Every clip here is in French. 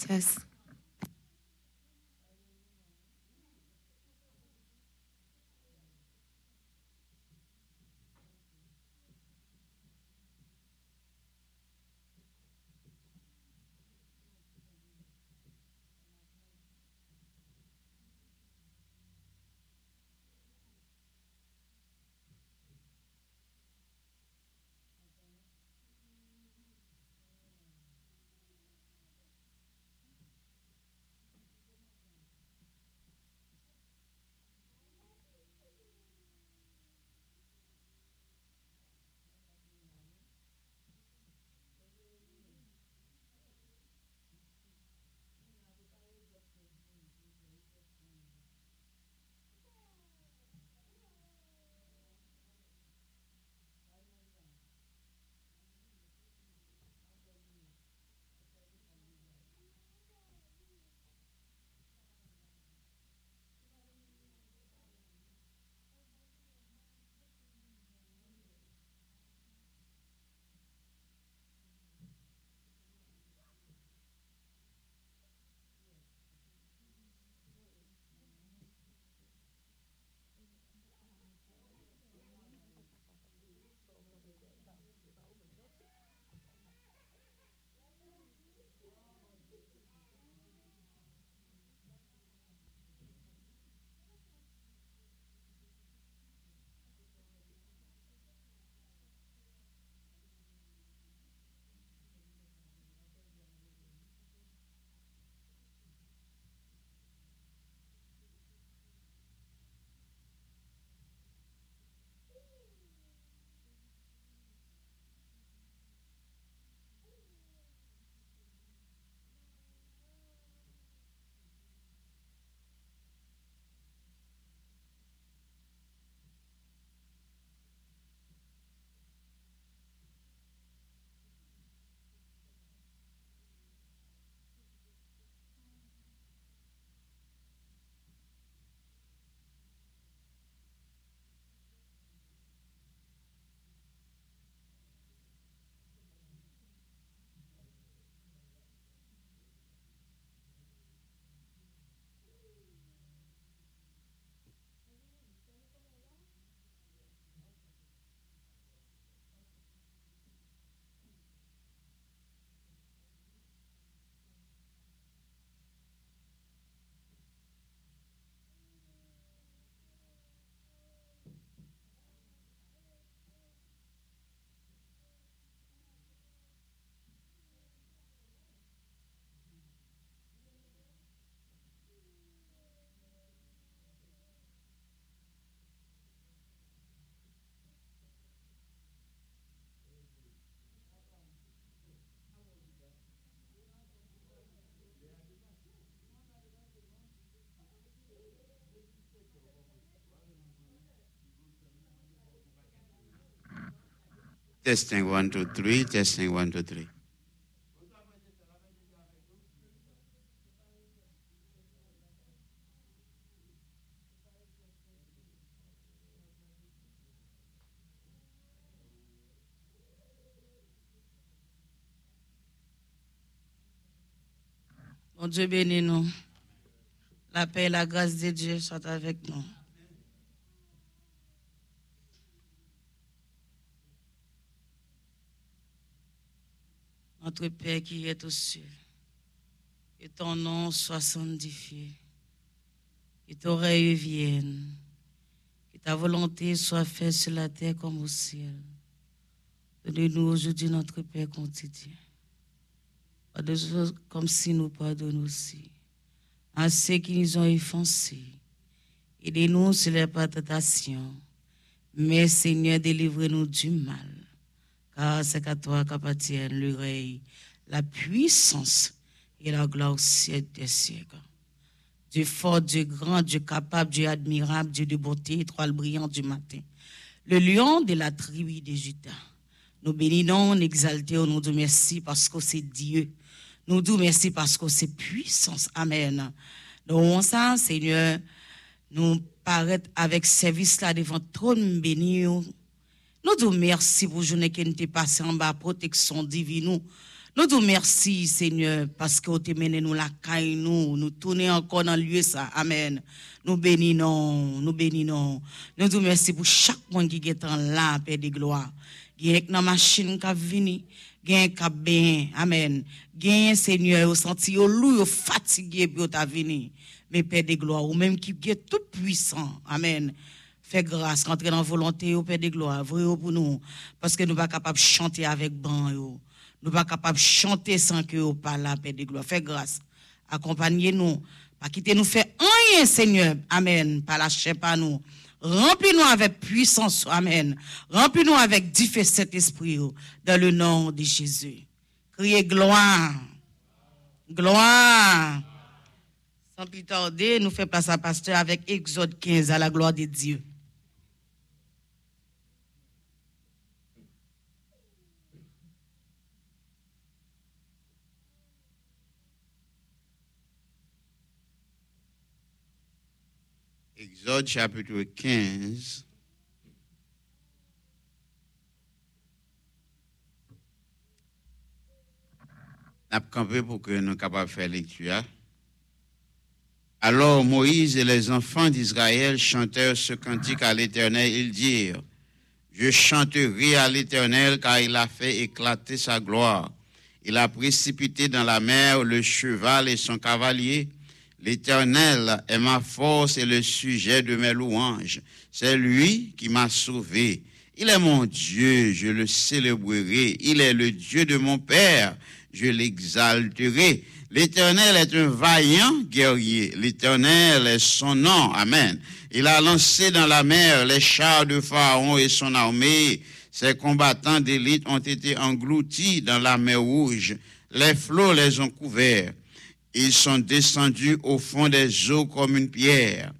Test. Testing one, two, three. Testing one, two, three. Mon Dieu bénis nous. La paix et la grâce de Dieu soient avec nous. Notre Père qui est aux cieux, que ton nom soit sanctifié, que ton règne vienne, que ta volonté soit faite sur la terre comme au ciel. Donne-nous aujourd'hui notre Père quotidien. Comme si nous pardonnons aussi à ceux qui nous ont offensés. Aidez-nous sur les mais Seigneur, délivre-nous du mal car c'est à toi qu'appartiennent le règne, la puissance et la gloire des siècles. Dieu fort, Dieu grand, Dieu capable, Dieu admirable, Dieu de beauté, étoile brillante du matin. Le lion de la tribu de Judas. Nous bénissons, nous exaltons, nous disons merci parce que c'est Dieu. Nous disons merci parce que c'est puissance. Amen. Donc, ça, Seigneur, nous paraître avec service là devant trône béni. Nous disons merci pour journée qui nous passé en bas, protection divine. Nous te merci, Seigneur, parce que tu mené nous la caille, nous, nous tourner encore dans le lieu ça. Amen. Nous bénissons, nous bénissons. Nous te merci pour chaque monde qui est en là, Père de gloire. Est dans machine qui venu, gain qui bien. Amen. Gain, Seigneur, au senti au lourd, fatigué, pour ta venir. Mais Père de gloire, ou même qui est tout puissant. Amen. Fais grâce, rentrer dans la volonté, au Père de gloire, vrai pour nous. Parce que nous ne sommes pas capables de chanter avec ban. Nous ne sommes pas capables de chanter sans que vous parlez la paix de gloire. Fais grâce. Accompagnez-nous. Pas quitter nous faire rien, Seigneur. Amen. Pas lâcher pas nous. Remplis-nous avec puissance. Amen. Remplis-nous avec différents Saint-Esprit. Dans le nom de Jésus. Criez gloire. Gloire. Sans plus tarder, nous faisons place à pasteur avec Exode 15 à la gloire de Dieu. Exode chapitre 15. N'a campé pour que nous capables de faire lecture. Alors Moïse et les enfants d'Israël chantèrent ce cantique à l'Éternel. Ils dirent, Je chanterai à l'Éternel car il a fait éclater sa gloire. Il a précipité dans la mer le cheval et son cavalier. L'Éternel est ma force et le sujet de mes louanges. C'est lui qui m'a sauvé. Il est mon Dieu, je le célébrerai. Il est le Dieu de mon Père, je l'exalterai. L'Éternel est un vaillant guerrier. L'Éternel est son nom. Amen. Il a lancé dans la mer les chars de Pharaon et son armée. Ses combattants d'élite ont été engloutis dans la mer rouge. Les flots les ont couverts. Ils sont descendus au fond des eaux comme une pierre.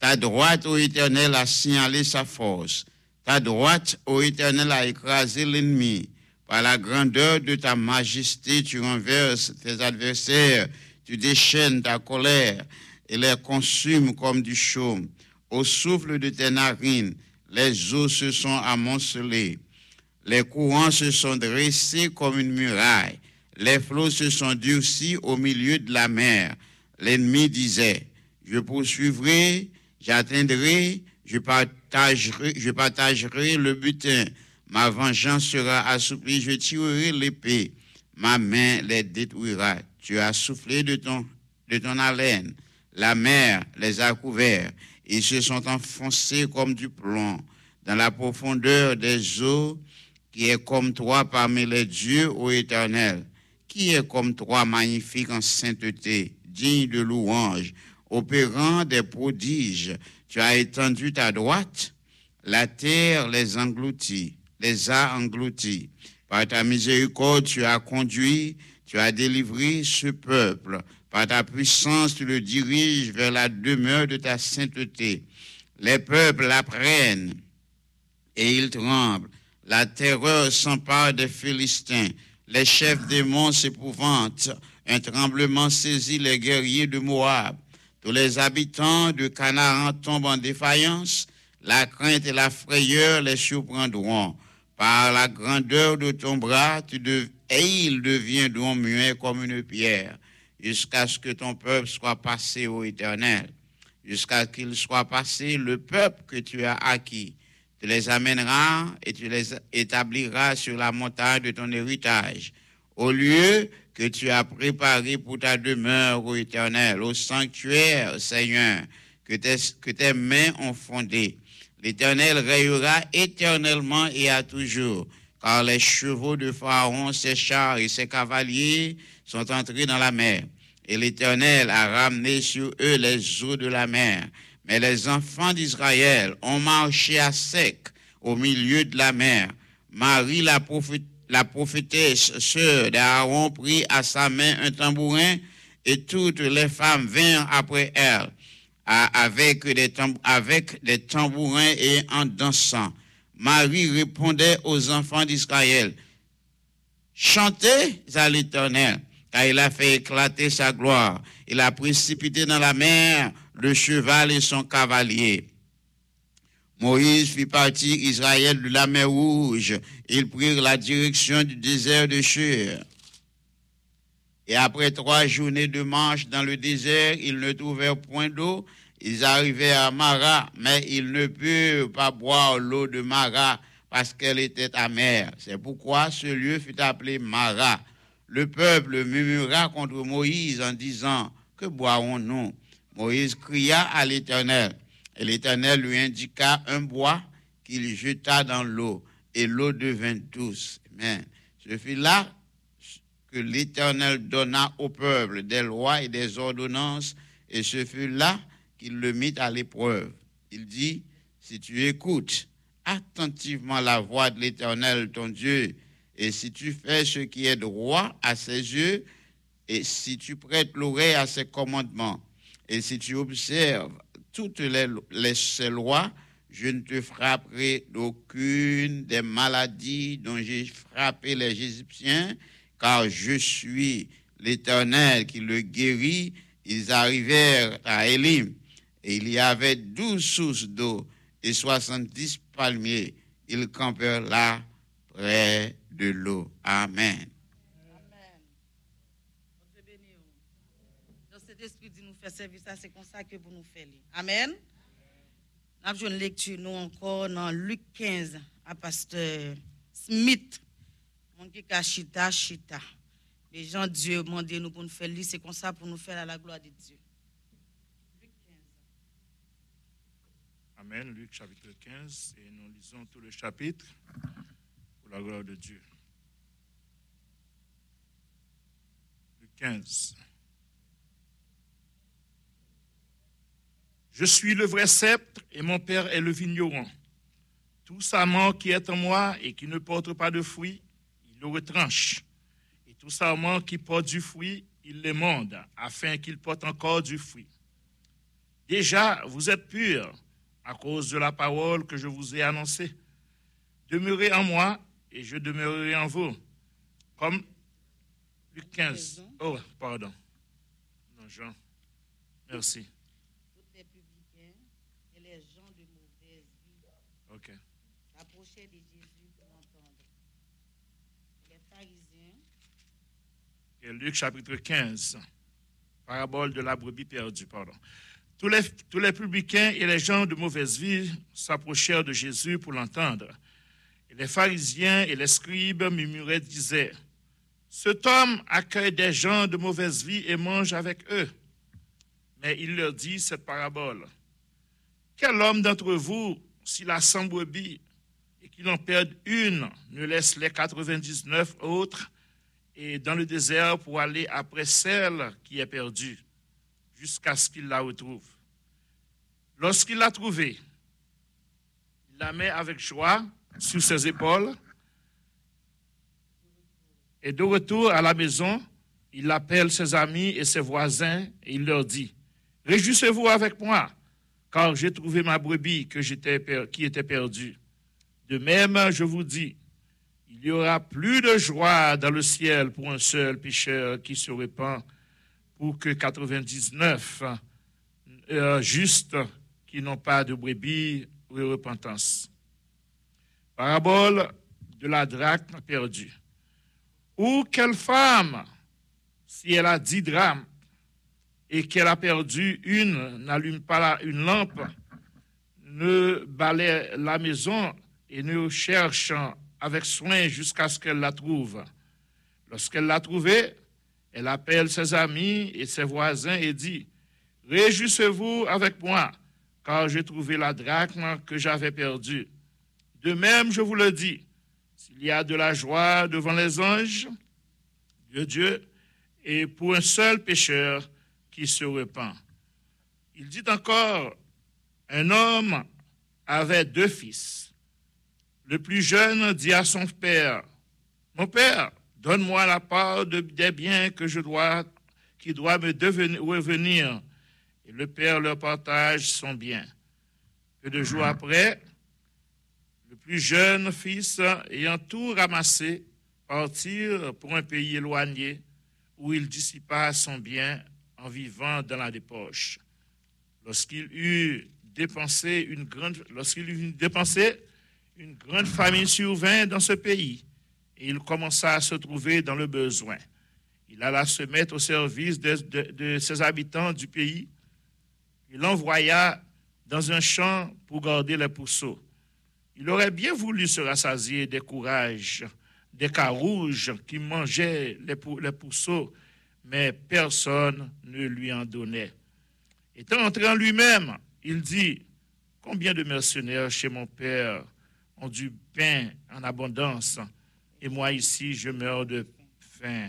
Ta droite, ô Éternel, a signalé sa force. Ta droite, ô Éternel, a écrasé l'ennemi. Par la grandeur de ta majesté, tu renverses tes adversaires, tu déchaînes ta colère et les consumes comme du chaume. Au souffle de tes narines, les eaux se sont amoncelées. Les courants se sont dressés comme une muraille. Les flots se sont durcis au milieu de la mer. L'ennemi disait, je poursuivrai, j'atteindrai, je partagerai, je partagerai le butin. Ma vengeance sera assouplie, je tirerai l'épée. Ma main les détruira. Tu as soufflé de ton, de ton haleine. La mer les a couverts. Ils se sont enfoncés comme du plomb dans la profondeur des eaux qui est comme toi parmi les dieux, ô éternel qui est comme toi, magnifique en sainteté, digne de louange, opérant des prodiges. Tu as étendu ta droite, la terre les engloutit, les a engloutis. Par ta miséricorde, tu as conduit, tu as délivré ce peuple. Par ta puissance, tu le diriges vers la demeure de ta sainteté. Les peuples l'apprennent et ils tremblent. La terreur s'empare des Philistins. Les chefs des s'épouvantent. Un tremblement saisit les guerriers de Moab. Tous les habitants de Canaan tombent en défaillance. La crainte et la frayeur les surprendront. Par la grandeur de ton bras, tu et ils deviendront muets comme une pierre, jusqu'à ce que ton peuple soit passé au éternel, jusqu'à qu'il soit passé le peuple que tu as acquis. Tu les amèneras et tu les établiras sur la montagne de ton héritage, au lieu que tu as préparé pour ta demeure, ô éternel, au sanctuaire, Seigneur, que tes, que tes mains ont fondé. L'Éternel rayera éternellement et à toujours, car les chevaux de Pharaon, ses chars et ses cavaliers sont entrés dans la mer. Et l'Éternel a ramené sur eux les eaux de la mer. Mais les enfants d'Israël ont marché à sec au milieu de la mer. Marie, la, prophétesse, sœur d'Aaron, prit à sa main un tambourin et toutes les femmes vinrent après elle avec des, avec des tambourins et en dansant. Marie répondait aux enfants d'Israël, chantez à l'Éternel, car il a fait éclater sa gloire. Il a précipité dans la mer le cheval et son cavalier. Moïse fit partir Israël de la mer Rouge. Ils prirent la direction du désert de Shur. Et après trois journées de marche dans le désert, ils ne trouvèrent point d'eau. Ils arrivaient à Mara, mais ils ne purent pas boire l'eau de Mara parce qu'elle était amère. C'est pourquoi ce lieu fut appelé Mara. Le peuple murmura contre Moïse en disant, Que boirons-nous? Moïse cria à l'Éternel, et l'Éternel lui indiqua un bois qu'il jeta dans l'eau, et l'eau devint douce. Amen. Ce fut là que l'Éternel donna au peuple des lois et des ordonnances, et ce fut là qu'il le mit à l'épreuve. Il dit, si tu écoutes attentivement la voix de l'Éternel, ton Dieu, et si tu fais ce qui est droit à ses yeux, et si tu prêtes l'oreille à ses commandements, et si tu observes toutes les, les, lois, je ne te frapperai d'aucune des maladies dont j'ai frappé les Égyptiens, car je suis l'Éternel qui le guérit. Ils arrivèrent à Élim, et il y avait douze sources d'eau et soixante-dix palmiers. Ils campèrent là près de l'eau. Amen. Dieu béni. Dans cet esprit de nous faire service, c'est comme ça que vous nous faites. Amen. Nous avons une lecture nous encore dans Luc 15 à pasteur Smith. Mon qui chita chita. Les gens Dieu nous pour nous faire lire, c'est comme ça pour nous faire à la gloire de Dieu. Luc 15. Amen. Luc chapitre 15 et nous lisons tout le chapitre pour la gloire de Dieu. Luc 15. Je suis le vrai sceptre et mon Père est le vigneron. Tout sarment qui est en moi et qui ne porte pas de fruit, il le retranche. Et tout sarment qui porte du fruit, il l'émonde, afin qu'il porte encore du fruit. Déjà, vous êtes purs à cause de la parole que je vous ai annoncée. Demeurez en moi et je demeurerai en vous. Comme Luc 15. Oh, pardon. Non, Jean. Merci. Tous les publicains et les gens de mauvaise vie OK. approchaient de Jésus pour l'entendre. Les pharisiens Et Luc chapitre 15, parabole de la brebis perdue, pardon. Tous les, publicains et les gens de mauvaise vie s'approchèrent de Jésus pour l'entendre. Et les pharisiens et les scribes murmuraient, disaient, Cet homme accueille des gens de mauvaise vie et mange avec eux. Mais il leur dit cette parabole. Quel homme d'entre vous, s'il a 100 brebis et qu'il en perde une, ne laisse les 99 autres et dans le désert pour aller après celle qui est perdue, jusqu'à ce qu'il la retrouve. Lorsqu'il l'a trouvée, il la met avec joie sur ses épaules et de retour à la maison, il appelle ses amis et ses voisins et il leur dit, Réjouissez-vous avec moi, car j'ai trouvé ma brebis que j'étais qui était perdue. De même, je vous dis, il y aura plus de joie dans le ciel pour un seul pécheur qui se répand, pour que 99 euh, justes qui n'ont pas de brebis ou de repentance. Parabole de la drachme perdue. Ou quelle femme, si elle a dix drames et qu'elle a perdu une, n'allume pas une lampe, ne balaie la maison et ne cherche avec soin jusqu'à ce qu'elle la trouve. Lorsqu'elle l'a trouvée, elle appelle ses amis et ses voisins et dit, Réjouissez-vous avec moi, car j'ai trouvé la drachme que j'avais perdue. De même, je vous le dis, s'il y a de la joie devant les anges de Dieu et pour un seul pécheur qui se repent. Il dit encore, un homme avait deux fils. Le plus jeune dit à son père, Mon père, donne-moi la part de- des biens que je dois, qui doit me devenir- revenir. Et le père leur partage son bien. Peu de jours après, le plus jeune fils, ayant tout ramassé, partit pour un pays éloigné où il dissipa son bien en vivant dans la débauche. Lorsqu'il eut dépensé une grande, lorsqu'il eut dépensé, une grande famine survint dans ce pays et il commença à se trouver dans le besoin. Il alla se mettre au service de, ses habitants du pays. Il l'envoya dans un champ pour garder les pourceaux. Il aurait bien voulu se rassasier des courages, des carouges qui mangeaient les, pou- les pourceaux, mais personne ne lui en donnait. Étant entré en lui-même, il dit, Combien de mercenaires chez mon père ont du pain en abondance, et moi ici je meurs de faim.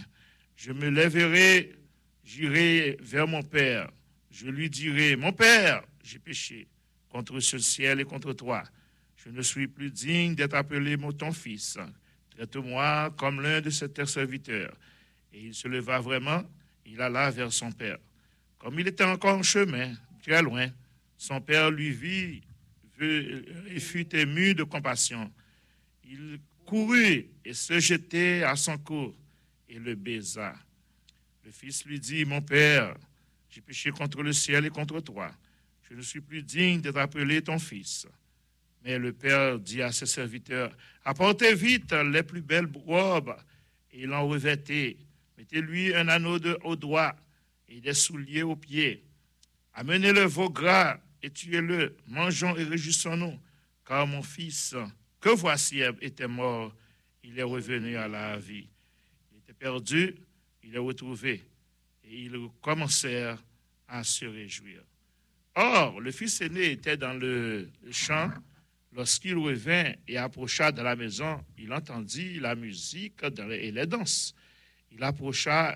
Je me lèverai, j'irai vers mon père. Je lui dirai, Mon père, j'ai péché contre ce ciel et contre toi. Je ne suis plus digne d'être appelé mon ton fils. Traite-moi comme l'un de ses serviteurs. Et il se leva vraiment, il alla vers son père. Comme il était encore en chemin, très loin, son père lui vit et fut ému de compassion. Il courut et se jetait à son cou et le baisa. Le fils lui dit, Mon père, j'ai péché contre le ciel et contre toi. Je ne suis plus digne d'être appelé ton fils. Mais le père dit à ses serviteurs, Apportez vite les plus belles robes et l'en revêtez. Mettez-lui un anneau de, au doigt et des souliers aux pieds. Amenez le veau gras et tuez-le. Mangeons et réjouissons-nous, car mon fils, que voici était mort, il est revenu à la vie. Il était perdu, il est retrouvé. Et ils commencèrent à se réjouir. Or, le fils aîné était dans le champ. Lorsqu'il revint et approcha de la maison, il entendit la musique et les danses. Il approcha,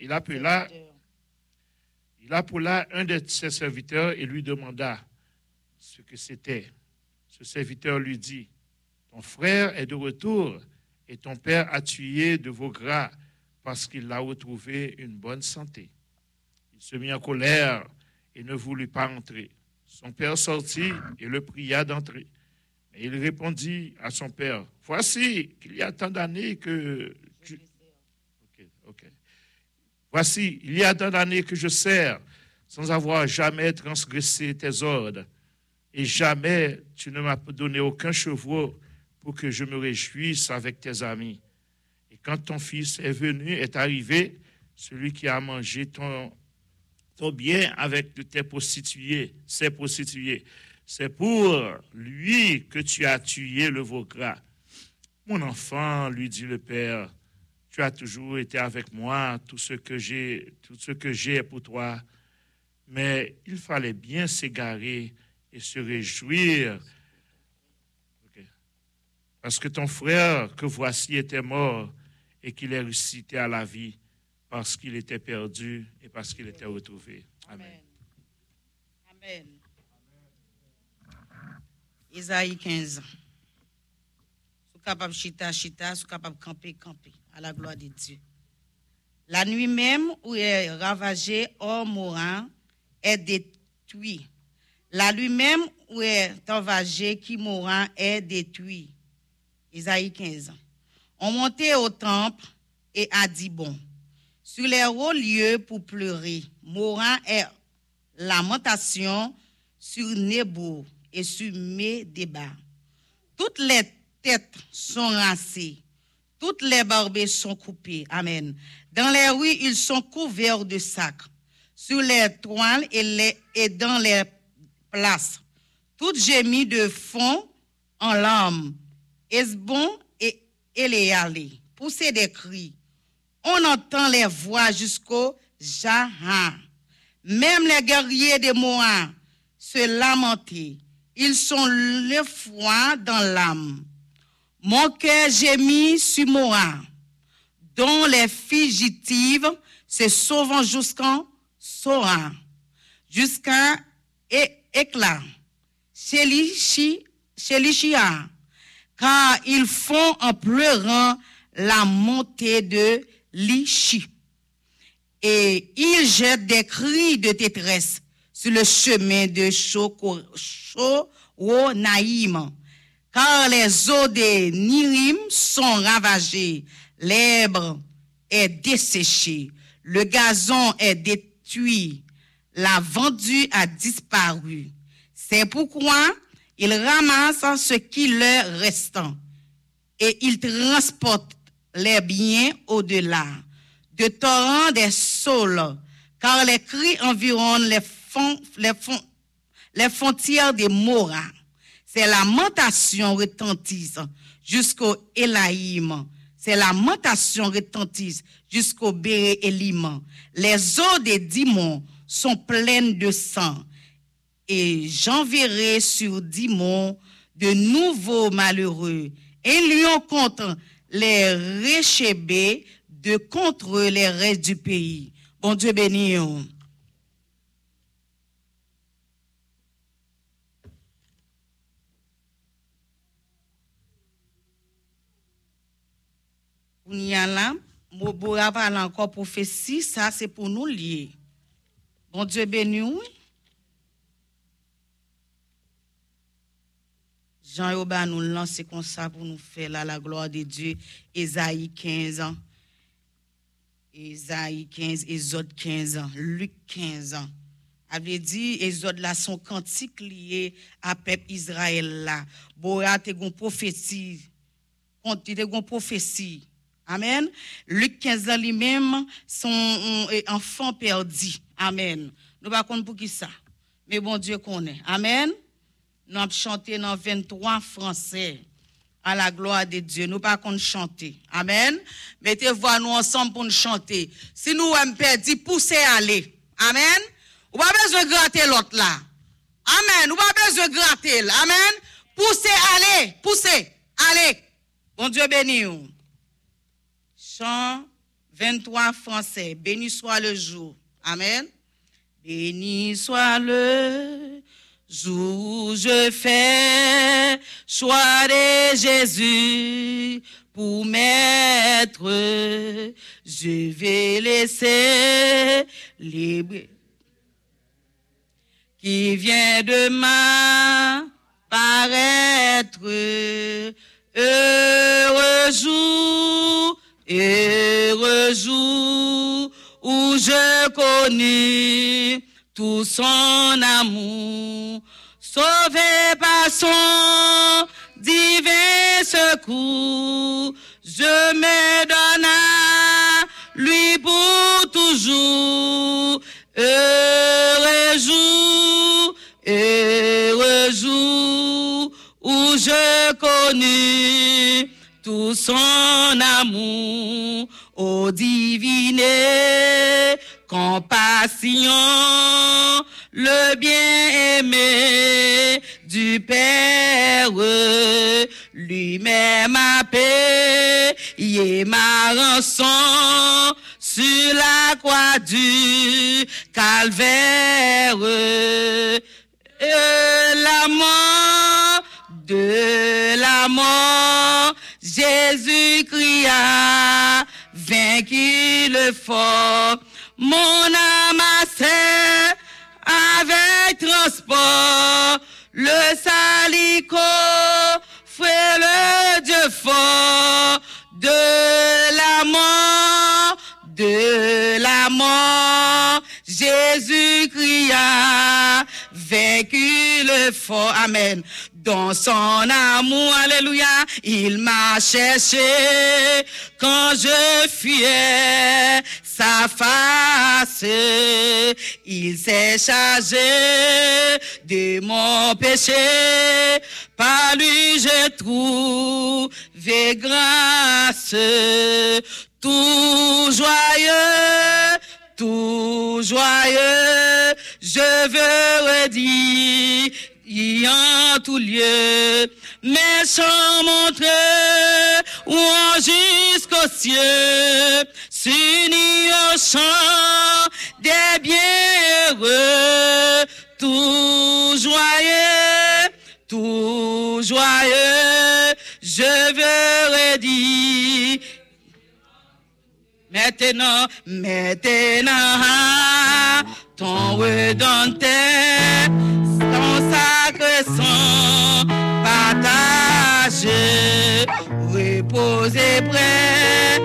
il appela il appela un de ses serviteurs et lui demanda ce que c'était. Ce serviteur lui dit, Ton frère est de retour et ton père a tué de vos gras parce qu'il a retrouvé une bonne santé. Il se mit en colère et ne voulut pas entrer. Son père sortit et le pria d'entrer. Mais il répondit à son père, Voici qu'il y a tant d'années que... Voici, il y a tant d'années que je sers sans avoir jamais transgressé tes ordres. Et jamais tu ne m'as donné aucun chevreau pour que je me réjouisse avec tes amis. Et quand ton fils est venu, est arrivé, celui qui a mangé ton, bien avec tes prostituées, ses prostituées, c'est pour lui que tu as tué le gras. Mon enfant, lui dit le père, tu as toujours été avec moi, tout ce que j'ai, tout ce que j'ai pour toi. Mais il fallait bien s'égarer et se réjouir. Parce que ton frère que voici était mort et qu'il est ressuscité à la vie parce qu'il était perdu et parce qu'il était retrouvé. Amen. Amen. Isaïe 15. Sous capable chita, chita, sous capable camper, camper, à la gloire de Dieu. La nuit même où est ravagé, hors mourant, est détruit. La nuit même où est ravagé, qui mourant, est détruit. Isaïe 15. On montait au temple et a dit bon. Sur les hauts lieux pour pleurer, mourant est lamentation sur Nebo et sur Médéba. Toutes les têtes sont rassées, toutes les barbes sont coupées. Amen. Dans les rues, ils sont couverts de sacs. Sur les toiles et, les- et dans les places, tout gémit de fond en larmes. Esbon et Éléalé, pousser des cris. On entend les voix jusqu'au Jahan. Même les guerriers de Moab se lamentaient. Ils sont le froid dans l'âme. Mon cœur gémit sur Moab, dont les fugitives se sauvent jusqu'en Sora, jusqu'à Éclat, Chélichi- Chélichia, car ils font en pleurant la montée de Lichi. Et ils jettent des cris de détresse sur le chemin de Choronaïm, car les eaux de Nirim sont ravagées, l'herbe est desséchée, le gazon est détruit, la vendue a disparu. C'est pourquoi ils ramassent ce qui leur reste et ils transportent les biens au-delà. de torrents des saules, car les cris environnent les, fon- les, fon- les frontières des Moras. Ces lamentations retentissent jusqu'au Élaïm. Ces lamentations retentissent jusqu'au Béré Élim. Les eaux des Dimons sont pleines de sang. Et j'enverrai sur Dimon de nouveaux malheureux. Et lion contre les réchébés de contre les restes du pays. Bon Dieu béni. On Mobora parle encore prophétie, ça c'est pour nous lier. Bon Dieu béni. Jean Yoba nous lance comme ça pour nous faire là la gloire de Dieu. Ésaïe 15 ans. Ésaïe 15, Exode 15 ans, Luc 15 ans. avait dit, Exode là, son cantique lié à peuple Israël là. Boya te gon prophétie. Quand te gon prophétie. Amen. Luc 15 ans lui-même, son euh, enfant perdu. Amen. Nous pas pour qui ça. Mais bon Dieu connaît. Amen. Nous avons chanté dans 23 français à la gloire de Dieu. Nous pas chanter. Amen. Mettez-vous nous ensemble pour nous chanter. Si nous avons perdu, poussez aller. Amen. Ou pas besoin de gratter l'autre là. Amen. Ou pas besoin de gratter. Amen. Poussez aller. Poussez. Allez. Bon Dieu béni. Chant 23 français. Béni soit le jour. Amen. Béni soit le jour où je fais choix de Jésus pour maître. Je vais laisser libre qui vient demain paraître. Heureux jour, heureux jour où je connus tout son amour, sauvé par son divin secours. Je me donne à lui pour toujours. Heureux jour, heureux jour où je connus son amour, ô divine compassion, le bien-aimé du Père, lui-même a payé ma rançon sur la croix du calvaire. Et de la mort, Jésus cria, vaincu le fort, mon âme a avec transport, le salico, frère le Dieu fort, de la mort, de la mort, Jésus cria, vaincu le fort, amen. Dans son amour, alléluia, il m'a cherché quand je fuyais sa face. Il s'est chargé de mon péché. Par lui, j'ai trouvé grâce. Tout joyeux, tout joyeux, je veux redire en tout lieu, mes chants montrent ou jusqu'au cieux, s'unir au chant des bienheureux, tout joyeux, tout joyeux, je veux redire. Maintenant, maintenant, ton redonté, sang partagé, reposez près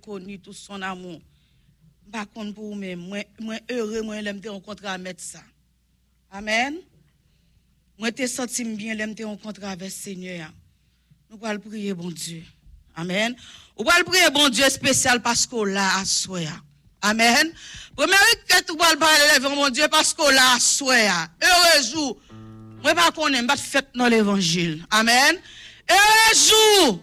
connu tout son amour. Par contre, pour moi, moi, moi heureux, moi, l'aime te rencontrer avec ça. Amen. Moi, te senti bien, l'aime te rencontrer avec le Seigneur. Nous allons prier, bon Dieu. Amen. Nous allons prier, bon Dieu, spécial parce qu'on l'a à soi. Amen. Première que tu vas parler, mon Dieu, parce qu'on l'a à soi. Heureux jour. Moi, pas qu'on aime, pas fait dans l'évangile. Amen. Heureux jour.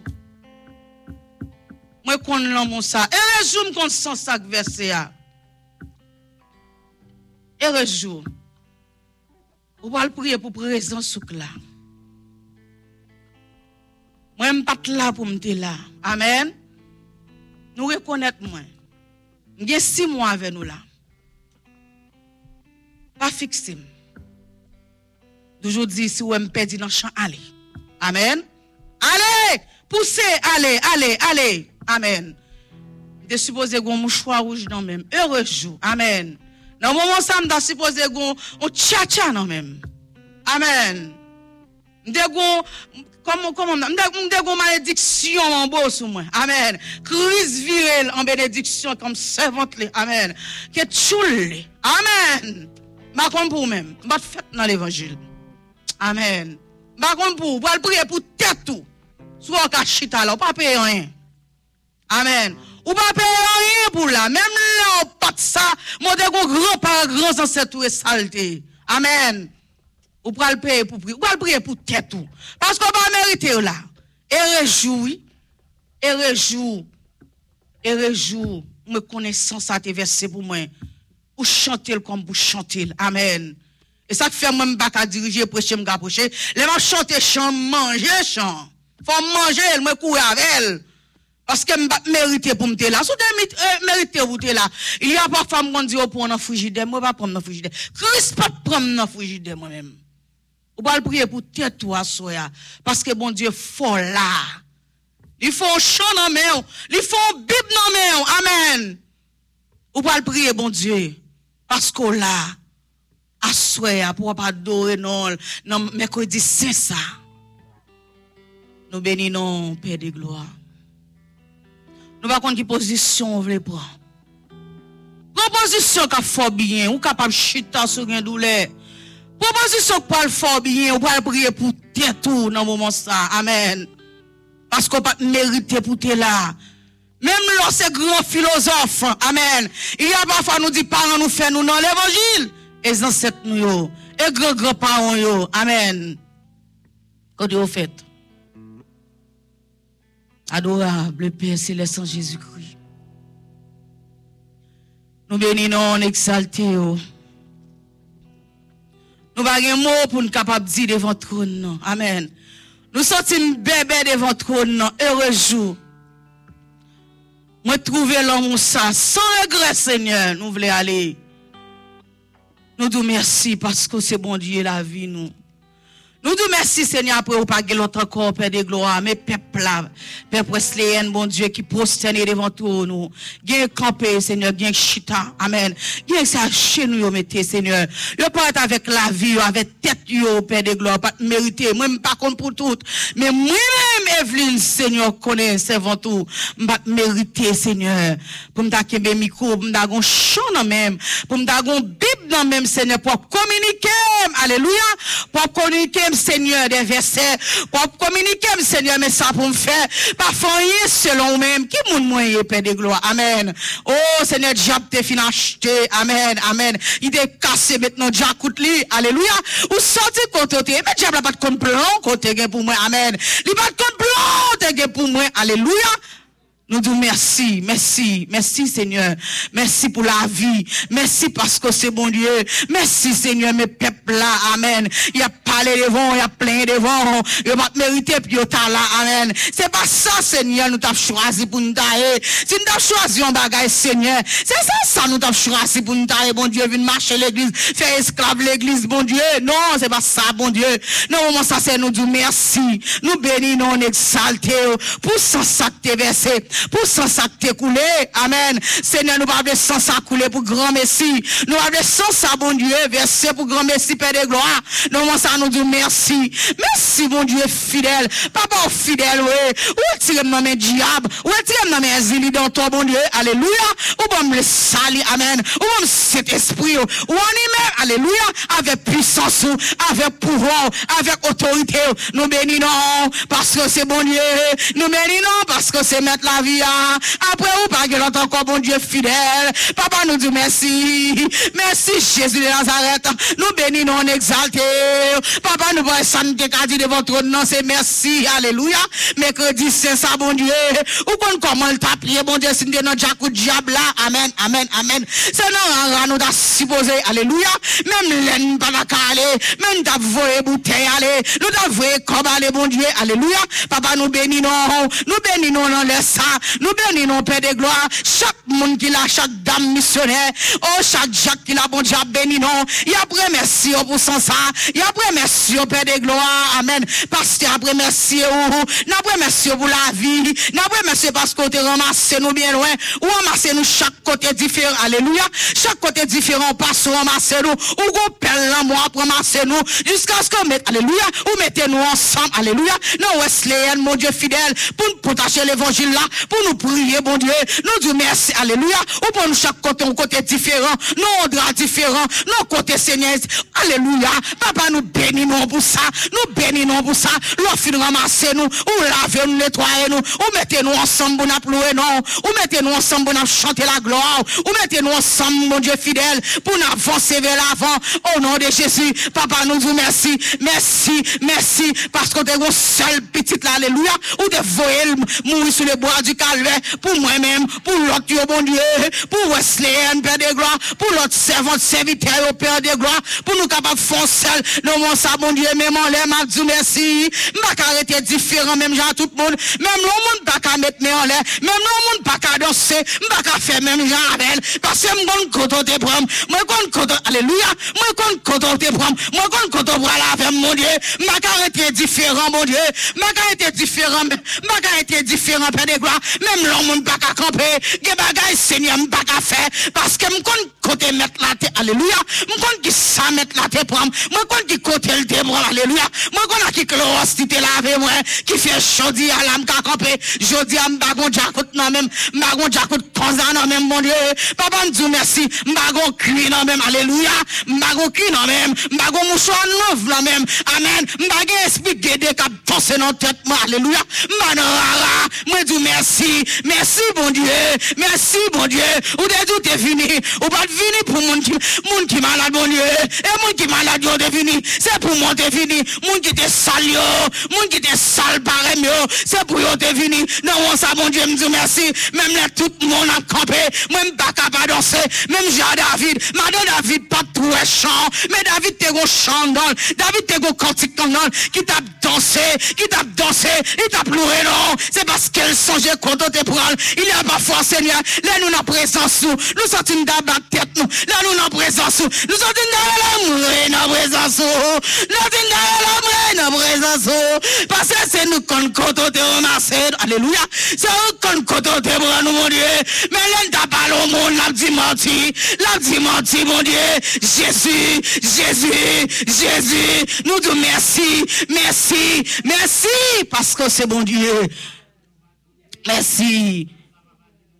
Moi, qu'on l'aime ça. Heureux jour, qu'on sent ça verset. Heureux jour. On va prier pour présence sous là. Moi, je ne suis pas là pour me là. Amen. Nous reconnaissons moi. Y a six mois avec nous là. Pas fixé. Toujours si vous me perdez dans le champ, allez. Amen. Allez, poussez, allez, allez, allez. Amen. Je suppose que un mouchoir rouge dans même. Heureux jour. Amen. Dans le moment ça, je suppose que un tcha-tcha dans même. Amen. Je comment, comment, m'de malédiction en beau sous moi. Amen. Crise virale en bénédiction comme servante. Amen. Que tchoule. Amen. Ma pour même. Ma fait dans l'évangile. Amen. Ma pour, pour prier pour tête tout. Soit qu'à chita là, pas payer rien. Amen. Ou pas payer rien pour là. Même là, pas de ça. Mon de grand par grand ancêtre et saleté. Amen. Ou pas le payer pour prier. Ou pas le prier pour tête tout. Parce qu'on va mériter là. Et réjouis. Et réjouis. Et réjouis. Me connaissance à tes versets pour moi. Ou chanter comme vous chanter. Amen. Et ça fait moi pas qu'à diriger, prêcher, me prêcher. Les gens chanter, chant, manger, chant. Faut manger, me courir avec elle. Parce que je mérite pour me là. Si vous mérite pour me là, il y a pas femme qui dit, oh, pour un frigidaire, moi, pas prendre un frigidaire. Christ pas prendre un frigidaire moi-même. Ou pas prier pour tête toi, soya. Parce que bon Dieu, faut là. Il faut un chant dans main. Il faut un bible dans main. Amen. Ou pas prier, bon Dieu. Parce que là, à soya, pour pas adorer non, non, mercredi c'est ça. Nous bénissons, Père de gloire. Nous ne qui position on veut prendre. Proposition qui fort bien, ou capable de chita sur une douleur. Proposition qui parle fort bien, ou pas prier pour tout dans le moment ça. Amen. Parce qu'on pas mérité pour te là. Même lorsque grand philosophe, Amen. Il y a parfois nous dit parents nous fait nous dans l'évangile. Et ancêtres nous Et grand grand parents. Amen. Quand Dieu fait. Adorable Père Céleste en Jésus-Christ. Nous bénissons, on exalté. Nous n'avons mots pour nous capables de dire devant le trône. Amen. Nous sommes bébé devant le trône. Heureux jour. Moi, trouver l'homme sans regret, Seigneur, nous voulons aller. Nous disons merci parce que c'est bon Dieu la vie, nous. Nous disons merci Seigneur pour pas l'autre corps, Père de gloire, mais peuple là, Père bon Dieu, qui prosterne devant tout nous. Gain campé, Seigneur, gain chita, Amen. Gain ça chez nous, mettez, Seigneur. Yo pas avec la vie, avec tête, yo, Père de gloire, pas mériter. Moi, pas contre pour tout. Mais moi-même, Evelyne, Seigneur, connaît, servant tout. Pas mériter, Seigneur. Pour me taquer micro, pour me un chant même, pour me un Bible dans même, Seigneur, pour communiquer, Alléluia, pour communiquer Seigneur, des versets, pour communiquer, Seigneur, mais ça pour me faire, parfois, selon même, qui moun moyen, Père de gloire. Amen. Oh, Seigneur, diable t'es fin acheté. Amen, amen. Il est cassé maintenant, coûte lui. Alléluia. Ou sorti côté, mais diable n'a pas de compte côté pour moi. Amen. Il pas de compte plan, pour moi. Alléluia. Nous disons merci, merci, merci Seigneur. Merci pour la vie. Merci parce que c'est bon Dieu. Merci Seigneur, mes peuples là. Amen. Il y a parlé devant, il y a plein devant. Il pas mérité puis il là. Amen. C'est pas ça Seigneur nous t'avons choisi pour nous tailler. Si nous t'avons choisi un bagage Seigneur, c'est ça ça nous t'avons choisi pour nous tailler. Bon Dieu, venir marcher l'église, faire esclave l'église, bon Dieu. Non, c'est pas ça, bon Dieu. Non, moment ça c'est nous disons merci. Nous bénissons, nous exaltons pour ça ça versé pour sans ça coulé. Amen. Seigneur, nous parlons sans ça couler pour grand Messie. Nous parlons sans ça, bon Dieu, verser pour grand Messie, Père de gloire. Nous, ça nous disons merci. Merci, mon Dieu fidèle. Papa, fidèle, oui. Ou tire dans mes diable. Ou tire dans mes zili dans toi, mon Dieu? Alléluia. Ou bon le sali. Amen. Ou bon cet esprit? Ou on Alléluia. Avec puissance, avec pouvoir, avec autorité. Nous bénissons parce que c'est bon Dieu. Nous bénissons parce que c'est mettre la vie. ria. Après, ou pas que l'entend encore, bon Dieu fidèle. Papa nous dit merci. Merci, Jésus de Nazareth. Nous bénissons, on exaltons. Papa, nous voyons santé qu'a dit de votre nom, c'est merci. Alléluia. Mercredi, c'est ça, bon Dieu. Ou qu'on comment le papier, bon Dieu, c'est notre jacou diable là. Amen, amen, amen. C'est non, nous avons supposé. Alléluia. Même l'aine pas la calé. Même ta voué bouteille, allez. Nous t'as voué comme aller, bon Dieu. Alléluia. Papa, nous bénissons. Nous bénissons dans le sang. Nous bénissons, Père de gloire. Chaque monde qui l'a, chaque dame missionnaire. Oh, chaque Jacques qui l'a, bon Dieu, béni non. Il y a merci pour son ça. Il y a merci Père de gloire. Amen. Parce que après merci ou, après merci pour la vie. Après merci parce qu'on te ramassé nous bien loin. Ou ramassé nous chaque côté différent. Alléluia. Chaque côté différent passe ou ramassé nous. Ou qu'on pelle moi pour ramasser nous. Jusqu'à ce qu'on mette, alléluia. Ou mettez nous ensemble. Alléluia. Non, Wesleyan, mon Dieu fidèle. Pour nous l'évangile là. Pour nous prier, bon Dieu. Nous disons merci. Alléluia. Ou pour nous chaque côté, un côté différent. Nous, draps différents. Nous, côté Seigneur. Alléluia. Papa, nous bénissons pour ça. Nous bénissons pour ça. L'offre nous ramasser nous. Ou laver nous, nettoyer nous. Ou mettez nous ensemble pour nous louer non. Ou mettez nous ensemble pour nous chanter la gloire. Ou mettez nous ensemble, mon Dieu fidèle, pour nous avancer vers l'avant. Au nom de Jésus. Papa, nous vous merci. Merci, merci. Parce que t'es une seule petite là. Alléluia. Ou de voyer mourir sur le bois Pour moi-même. Pour l'autre, bon Dieu. Pour Wesley, Père de gloire. Pour l'autre servante, serviteur, Père de gloire. Pour nous capables de seul. Nous, mon ça, bon Dieu, même en l'air, m'a dit merci. M'a arrêter différent, même genre tout le monde. Même le monde pas qu'à mettre en l'air. Même le monde pas qu'à danser. M'a qu'à faire même genre avec Parce que moi, quand te prendre. Moi, quand alléluia. Moi, quand te prendre. Moi, quand te prendre avec mon Dieu. M'a arrêter différent, mon Dieu. M'a arrêter différent. M'a arrêter différent, Père de gloire. Même le monde pas qu'à camper. Des bagailles, Seigneur, pas qu'à faire. Parce que moi, côté mettre la tête, alléluia. Moi, qui ça mettre la tête pour moi, qui côté le thé, alléluia. Qu'on a qui cloche, qui te moi, qui fait chaud, à l'âme, campé. Je dis à m'bagon, j'acoute, non, même, m'bagon, j'acoute, konza, non, même, mon Dieu. Papa, nous merci. M'bagon, non, même, alléluia. M'bagon, cri, non, même. M'bagon, mouchoir, non, même. Amen. M'bagon, esprit, cap, dans tête, alléluia. M'bagon, rara. Merci. Merci, bon Dieu. Merci, bon Dieu. Ou de tout est fini. Ou pas fini pour moun qui, moun qui malade, bon Dieu. Et moun qui malade, yo de fini. C'est pour moi de fini. Moun qui te sale, yo. Moun qui te sale, pareil, yo. C'est pour yo de fini. Non, on ça, bon Dieu, me merci. Même là, tout le monde a campé. Même pas capable danser. Même Jean David. Madame David, pas tout chant. Mais David, t'es go chant. David, t'es go cantique. Qui t'a dansé. Qui t'a dansé. Il t'a pleuré, non. C'est parce qu'elle songeait contre tes prendre. Il y a parfois, Seigneur. Là, nous, en présence, nous. Nous sommes dame tête, nous. Là, nous, en présence, nous. sommes une dame en présence, nous. sommes une dame en présence, Parce que c'est nous qu'on compte te remercier. Alléluia. C'est nous qu'on compte te prendre, mon Dieu. Mais là, t'as pas le monde, l'a dit menti. L'a dit menti, mon Dieu. Jésus, Jésus, Jésus. Nous disons merci, merci, merci. Parce que c'est bon Dieu. Merci.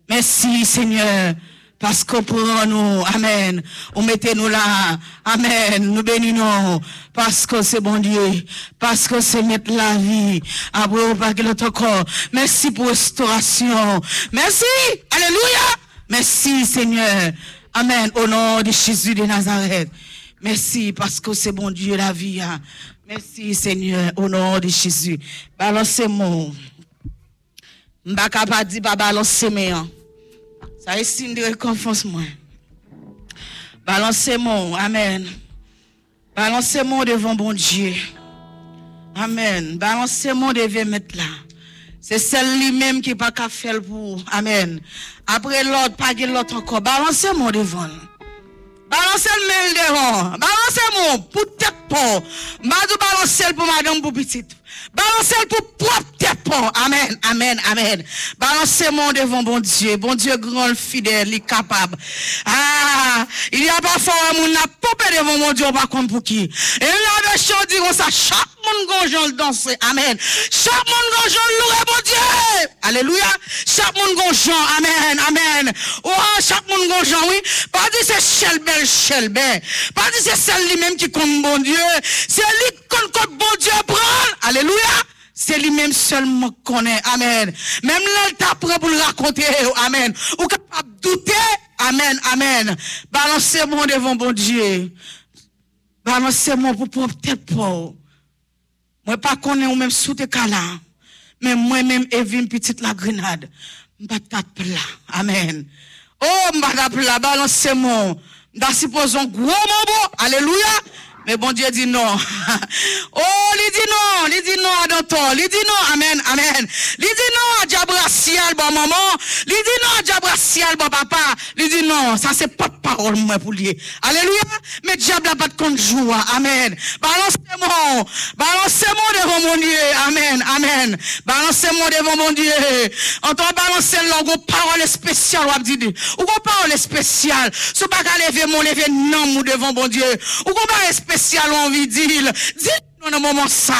Merci, Seigneur. Parce que pour nous, Amen. On mettez nous là. Amen. Nous bénissons. Parce que c'est bon Dieu. Parce que c'est mettre la vie. Après, pas l'autre corps. Merci pour restauration. Merci. Alléluia. Merci, Seigneur. Amen. Au nom de Jésus de Nazareth. Merci parce que c'est bon Dieu la vie. Hein. Merci, Seigneur. Au nom de Jésus. Balancez-moi. M'baka pas dit pas balancer moi. Ça est signe de. Balancez-moi. Amen. Balancez-moi devant bon Dieu. Amen. Balancez-moi devant mettre là. C'est celle lui-même qui pas qu'à faire pour. Amen. Après l'autre, pas l'autre encore. Balancez-moi devant. Balancez le devant. Balancez mon pour tête pour. Madou balancez pour madame pour petite. Balancez pour propre tête. Amen, amen, amen. Balancez mon devant bon Dieu. Bon Dieu grand, fidèle, il est capable. Ah, il y a parfois un monde n'a pas devant mon Dieu, pas contre pour qui? Et la version dit comme ça, chaque monde gonjon le danser. Amen. Chaque monde gonjon louer bon Dieu. Alléluia. Chaque monde gonjon. Amen, amen. Oh, chaque monde gonjon, oui. Pas dire c'est Shelbel, Shelbel. Pas dire c'est celle lui-même qui compte bon Dieu. C'est lui qui compte bon Dieu prend. C'est lui-même seulement qui connaît. Amen. Même là, t'apprend pour le raconter. Amen. Ou capable de douter. Amen, amen. Balancez-moi devant bon Dieu. Balancez-moi pour propre tête pour. Moi, pas connais ou même sous tes là. Mais moi-même, Evin, petite la grenade. M'batap là. Amen. Oh, m'batap là, balancez-moi. Dans supposons gros mobo. Alléluia. Mais bon Dieu dit non. oh, il dit non. Il dit non à Danton. Il dit non. Amen. Amen. Il dit non à Diabracial, bon maman. Il dit non à Diabracial, bon papa. Il dit non. Ça, c'est pas de parole, moi, pour lui. Alléluia. Mais diable n'a pas de compte joie. Amen. Balancez-moi. Balancez-moi devant mon Dieu. Amen. Amen. Balancez-moi devant mon Dieu. En tant balancer là, on parole spéciale, on dit. Parole spéciale. Ce pas lever mon lever non, devant mon Dieu. Qu'on parole on envie de dire. Nous, dans moment ça,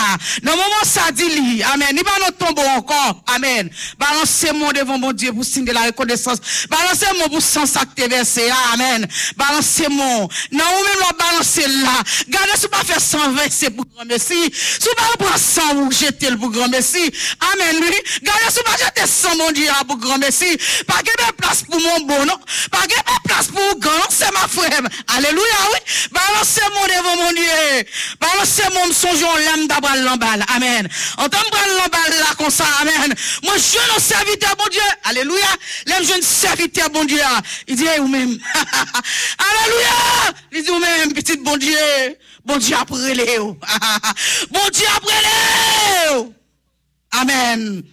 non, dans moment ça, dit lui, Amen. Il va nous tomber encore. Amen. Balancez-moi devant mon Dieu pour signer la reconnaissance. Balancez-moi pour sens acte versé. Amen. Balancez-moi. Non, même la balancer là. Gardez, si pas faire 120, c'est pour grand merci. Si pas prendre 100, vous jeter le pour grand merci. Amen, lui. Gardez, si pas jeter 100, mon Dieu, pour grand merci. Pas de place pour mon bon, non. Pas de place pour grand, c'est ma frère. Alléluia, oui. Balancez-moi devant mon Dieu. Balancez-moi, songeons l'âme d'abord l'emballe. Amen. En tant que l'emballe là, comme ça, amen. Moi, je un serviteur, bon Dieu. Alléluia. L'aime jeune serviteur, bon Dieu. Il dit, ou même. Alléluia. Il dit, ou même, petit bon Dieu. Bon Dieu après les. Bon Dieu après les. Amen.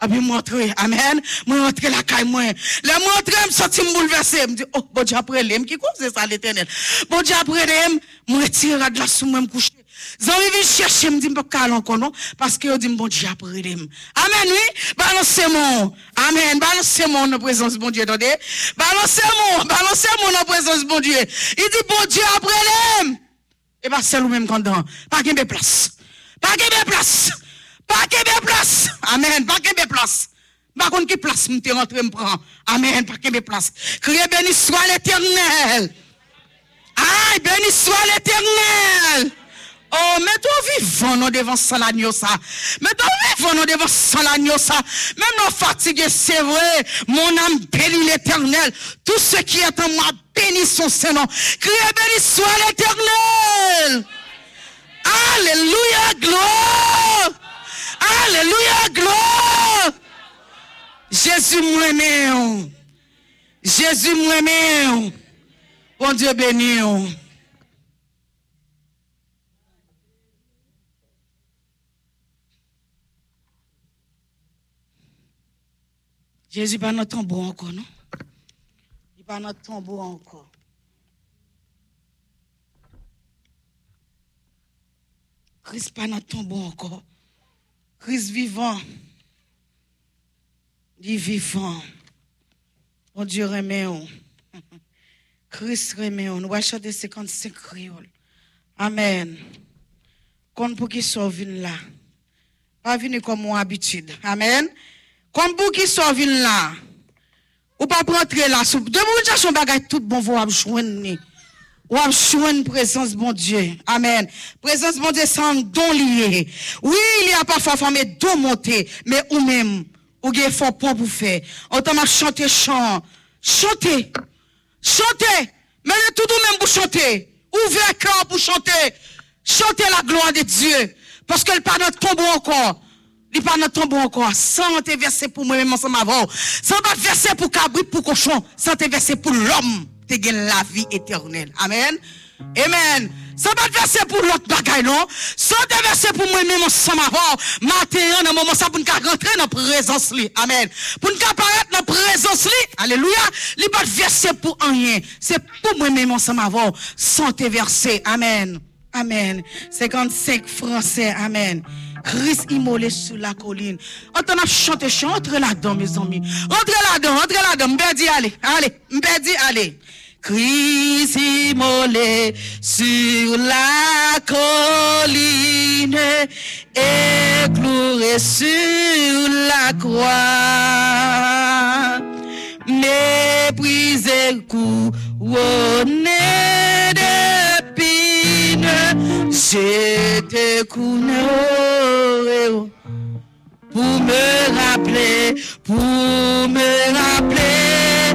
A puis montrer, amen. Moi rentrer la caille moi. La montrer me senti me bouleversé, me dit oh bon Dieu après l'aime qui cause ça l'éternel? Bon Dieu après l'aime, moi retire de la moi me coucher. Zami vient chercher me dit pas calme encore non? Parce que dit bon Dieu après. Amen oui, balancez-moi. Amen, balancez-moi en présence bon Dieu attendez. Balancez-moi, balancez-moi en présence bon Dieu. Il dit bon Dieu après l'aime. Et pas seul ou même content. Pas de place. Pas de place. Pas de place. Amen. Pas de place. Par contre, qui place m'te rentre me prend? Amen. Pas de place. Criez béni soit l'éternel. Aïe, béni soit l'éternel. Oh, mais toi vivant nous devant ça l'agneau ça. Vivant nous devant ça ça. Même nos fatigués, c'est vrai. Mon âme bénit l'éternel. Tout ce qui est en moi bénit son. Criez béni soit l'éternel. Alléluia, gloire. Alléluia, gloire. Jésus m'aime. Jésus m'aime. Bon Dieu béni. Jésus pas notre tombeau encore, non? Il pas notre tombeau encore. Christ pas notre tombeau encore. Christ vivant. Dit vivant. Bon Dieu remet. Christ remet. Nous allons chanter 55 créoles. Amen. Comme pour qui sauve là. Pas venir comme mon habitude. Amen. Comme pour qui sauve là. Ou pas rentrer là. De dire son bagage tout bon, vous avez joindre. Ou avez joindre présence bon Dieu. Amen. Présence bon Dieu, un don lié. Oui, il y a parfois famille don monter, mais ou même, ou avez fort pour vous faire. Autant chanter chant. Chanter. Chanter. Mais tout de même pour chanter. Ouvrez cœur pour chanter. Chanter la gloire de Dieu. Parce qu'elle pas notre tombeau encore. Il pas notre tombeau encore. Sans te verser pour moi-même ensemble avant. Sans pas verser pour cabrit, pour cochon. Sans te verser pour l'homme. Te gagne la vie éternelle. Amen. Amen. Sans pas verser pour l'autre bagaille, non? Sans te verser pour moi-même ensemble avant. Matin, dans le moment ça, pour nous rentrer dans la présence, Amen. Pour nous apparaître dans la présence, li, alléluia, li pas versé pour rien. C'est pour moi-même ensemble avant, santé versé. Amen. Amen. 55 français. Amen. Christ immolé sur la colline. On a chanté, entre là-dedans, mes amis. Entre là-dedans, entre là-dedans. Mbedi, allez, allez, mbedi, allez. Christ immolé sur la colline, éclouré sur la croix, méprisé, couronné j'étais couronné pour me rappeler, pour me rappeler,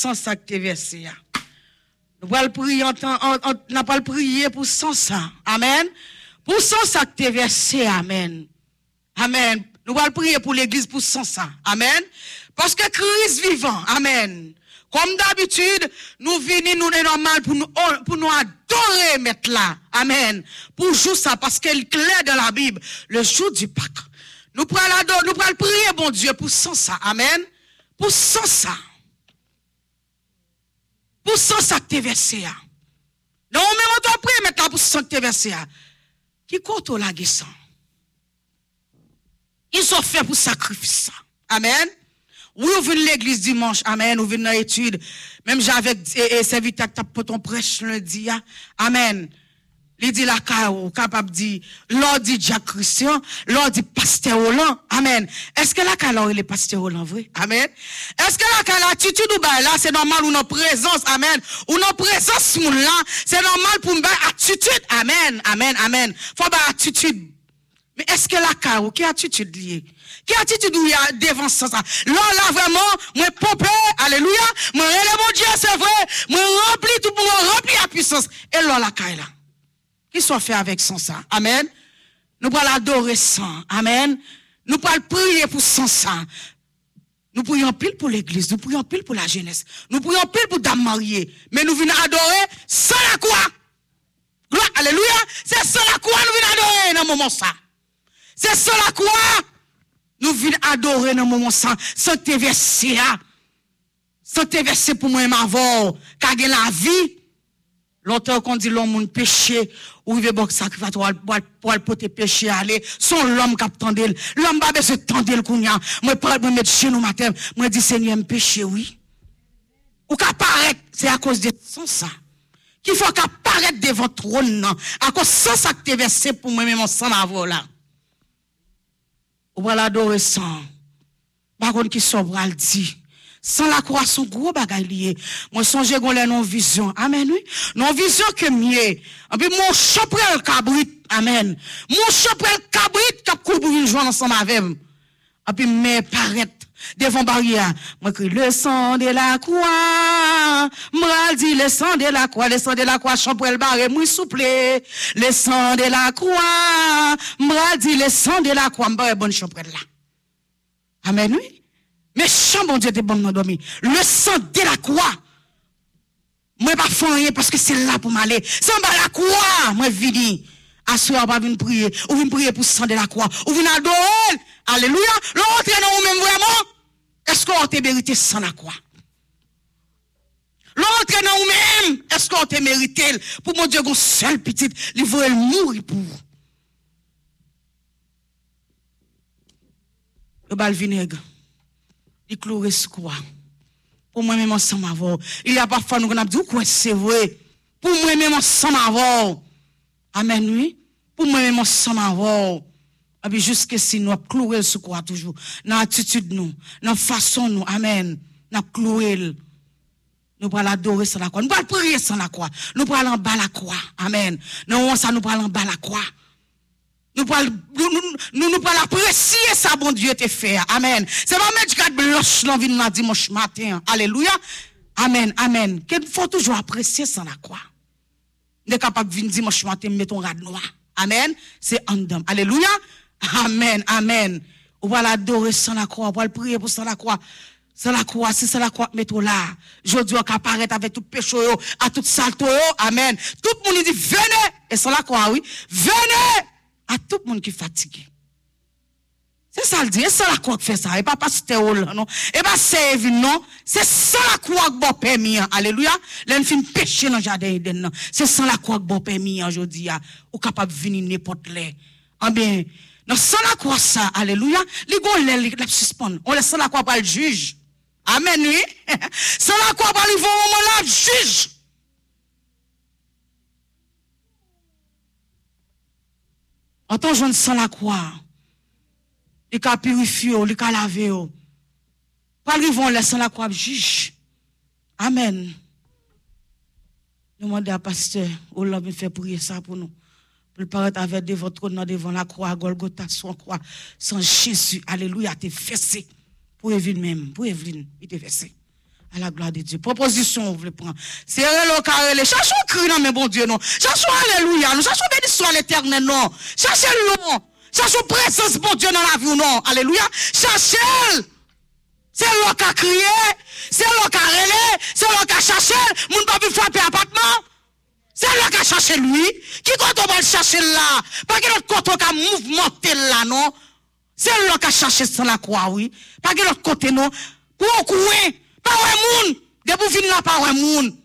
sans ça que versé. Nous allons prier n'a pas prier pour sans ça. Amen. Pour sans ça que versé. Amen. Amen. Nous allons prier pour l'église pour sans ça. Amen. Parce que Christ vivant. Amen. Comme d'habitude, nous venons, nous est normal pour nous, pour nous adorer, mettre là. Amen. Pour jouer ça, parce qu'elle clair dans la Bible, le jour du Pâques. Nous prenons nous prier, bon Dieu, pour sans ça. Amen. Pour sans ça. Pour sans ça que versé. Non, mais on doit prier maintenant pour sans que versé. Qui compte la guérison? Ils ont fait pour sacrifice. Amen. Oui, on vient l'église dimanche. Amen. On vient dans l'étude. Même j'avais serviteur pour ton prêche lundi. Amen. Il dit la carreau, capable dire, l'or dit Jacques Christian, l'or dit pasteur Roland. Amen. Est-ce que la il est pasteur Roland, vrai? Amen. Est-ce que la carreau, l'attitude ou bah là, c'est normal ou non présence, amen. Ou non présence, là, c'est normal pour une attitude. Amen, amen, amen. Faut pas attitude. Mais est-ce que la carreau, qui attitude liée? Qui attitude il y a devant ça? Là, là, vraiment, moi, pompé, alléluia, moi, mon Dieu, c'est vrai, moi, rempli tout pour moi, rempli la puissance. Et là, la caille là. Qui soit fait avec son ça? Amen. Nous allons adorer ça. Amen. Nous allons prier pour son sang. Nous prions pile pour l'église, nous prions pile pour la jeunesse, nous prions pile pour dame mariée, mais nous venons adorer sans la croix. Gloire, alléluia. C'est sans la croix nous venons adorer dans ce moment ça. C'est sans la croix nous venons adorer dans ce moment ça, sans te verser Sans te verser pour moi ma voix, car la vie. Longtemps qu'on dit l'homme péché, ou il veut bon sacrificatoire pour pour porter péché aller, son l'homme qui attendait. L'homme besoin de tendre le kounya. Moi pas me mettre chez nous matin, moi dis Seigneur me péché oui. Ou qu'apparaître, c'est à cause de son ça. Qu'il faut qu'apparaître devant trône à cause de ça que versé pour moi même sans la là. Ou voilà adorer sans. Par contre qui sobre le dit sans la croix, son gros bagay lié. Moi, songe qu'on les non vision. Amen, oui. Non vision que mieux. Et puis, mon chaprel cabrit. Amen. Mon chaprel cabrit, cap pour une joie ensemble avec. Et puis, mais paraît devant barrière. Moi, crie le sang de la croix. Moi, dit le sang de la croix, le sang de la croix, chaprel barré, moi, souple. Le sang de la croix. Moi, dit le sang de la croix, m'barré bonne chaprel là. Amen, oui. Mais chant, bon Dieu, t'es bon dormi. Le sang de la croix. Moi, pas faire rien parce que c'est là pour m'aller. Sans la croix, moi, vini. Assoir, pas venir prier. Ou venir prier pour sang de la croix. Ou venir adorer. Alléluia. L'autre, non, ou même vraiment. Est-ce qu'on t'a mérité sans la croix? L'autre, non, ou même. Est-ce qu'on t'a mérité pour mon Dieu, qu'on seul petit, il veut mourir pour. Le bal vinaigre il clouait ce quoi? Pour moi-même ensemble avant. Il y a parfois nous avons dit, quoi c'est vrai? Pour moi-même ensemble avant. Amen, oui. Pour moi-même ensemble avant. Et puis jusqu'à si nous cloué ce quoi toujours. Dans l'attitude nous, dans façon nous. Amen. Nous cloué. Nous allons adorer sans la croix. Nous allons prier sans la croix. Nous allons en bas la croix. Amen. Nous ça nous allons en bas la croix. Nous pouvons nous, nous, apprécier ça, bon Dieu, te fait. Amen. C'est pas mettre quatre blanche dans vie dimanche matin. Alléluia. Amen, amen. Qu'il faut toujours apprécier ça la croix. Nous sommes capables de venir dimanche matin, mettre un rad noir. Amen. C'est en Alléluia. Amen, amen. On va l'adorer sans la croix. On va le prier pour sans la croix. Sans la croix, c'est sans la croix, mettons là. Je dois apparaître avec tout péché, à tout salto. Amen. Tout le monde dit, venez. Et sans la croix, oui. Venez a tout moun ki fatige. Se sa l di, e sa la kwa k fe sa, e pa pas te ou la, non? E pa se evin, non? Se sa la kwa k bo pe mi an, aleluya, len fin peche nan jaden eden nan. Se sa la kwa k bo pe mi an, jodi ya, ou kapap vini nepot le. An ben, nan sa la kwa sa, aleluya, li gon lè li lèp suspon, on lè sa la kwa pa l juj. Amen, oui? sa la kwa pa li voun moun la juj. En tant que sans la croix, il a purifié, il a lavé. Pas ils vont laisser la croix juge. Amen. Nous demandons à pasteur, ou l'homme fait prier ça pour nous. Pour paraître avec devant trône devant la croix, Golgotha, son croix, sans Jésus. Alléluia, t'es fessé. Pour Evelyne même, pour Evelyne, il était versé. À la gloire de Dieu. Proposition, vous voulez prendre. C'est le carré. Cherchons cri, non, mais bon Dieu, non. Cherchons Alléluia, nous cherchons bénédiction à l'éternel, non. Cherchez le non. Cherchons présence, bon Dieu, dans la vie, non. Alléluia. Cherchez. C'est l'eau qui a crié, c'est l'eau qui a relé, c'est l'eau qui a cherché, moun pas pu frapper appartement. C'est l'eau qui a cherché lui. Qui quand on va le chercher là? Pas que l'autre côté qui a mouvementé là, non? C'est l'eau qui a cherché sans la croix, oui. Pas que l'autre côté, non? Pour couin, pas un moun. De vous venir là, pas un moun.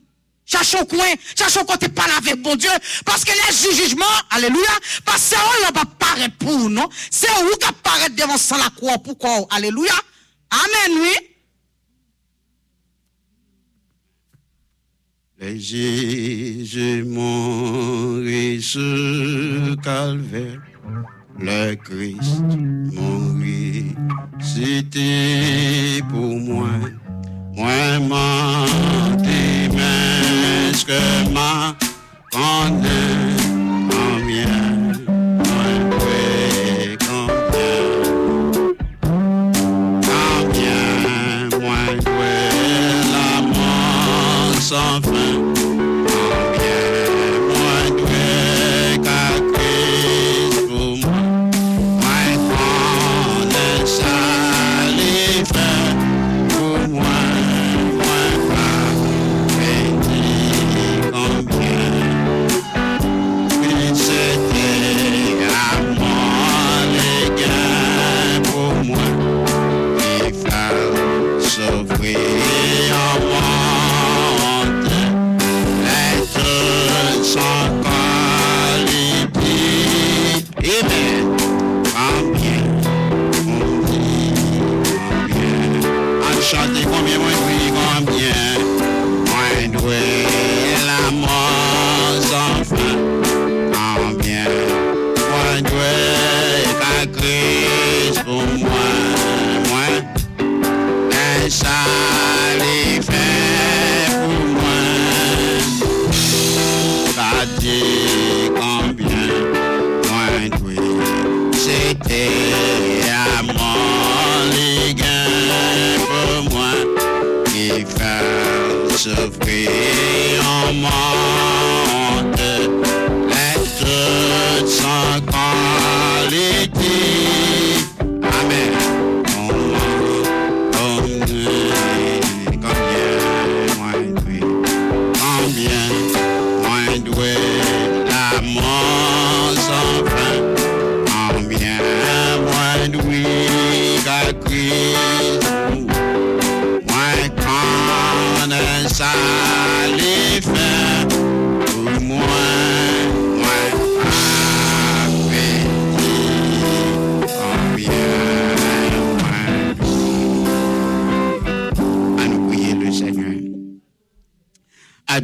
Cherchons coin, cherchons côté parler avec bon Dieu. Parce que les jugements, alléluia, parce que on pas paraître pour nous. C'est où qui apparaît devant sans la croix, pourquoi? Alléluia. Amen, oui. Les jugements sur calvaire, le Christ mourit, c'était pour moi. Moi, ma ce que ma condamne en bien. Moi, ouais, combien, combien, moi, ouais, la.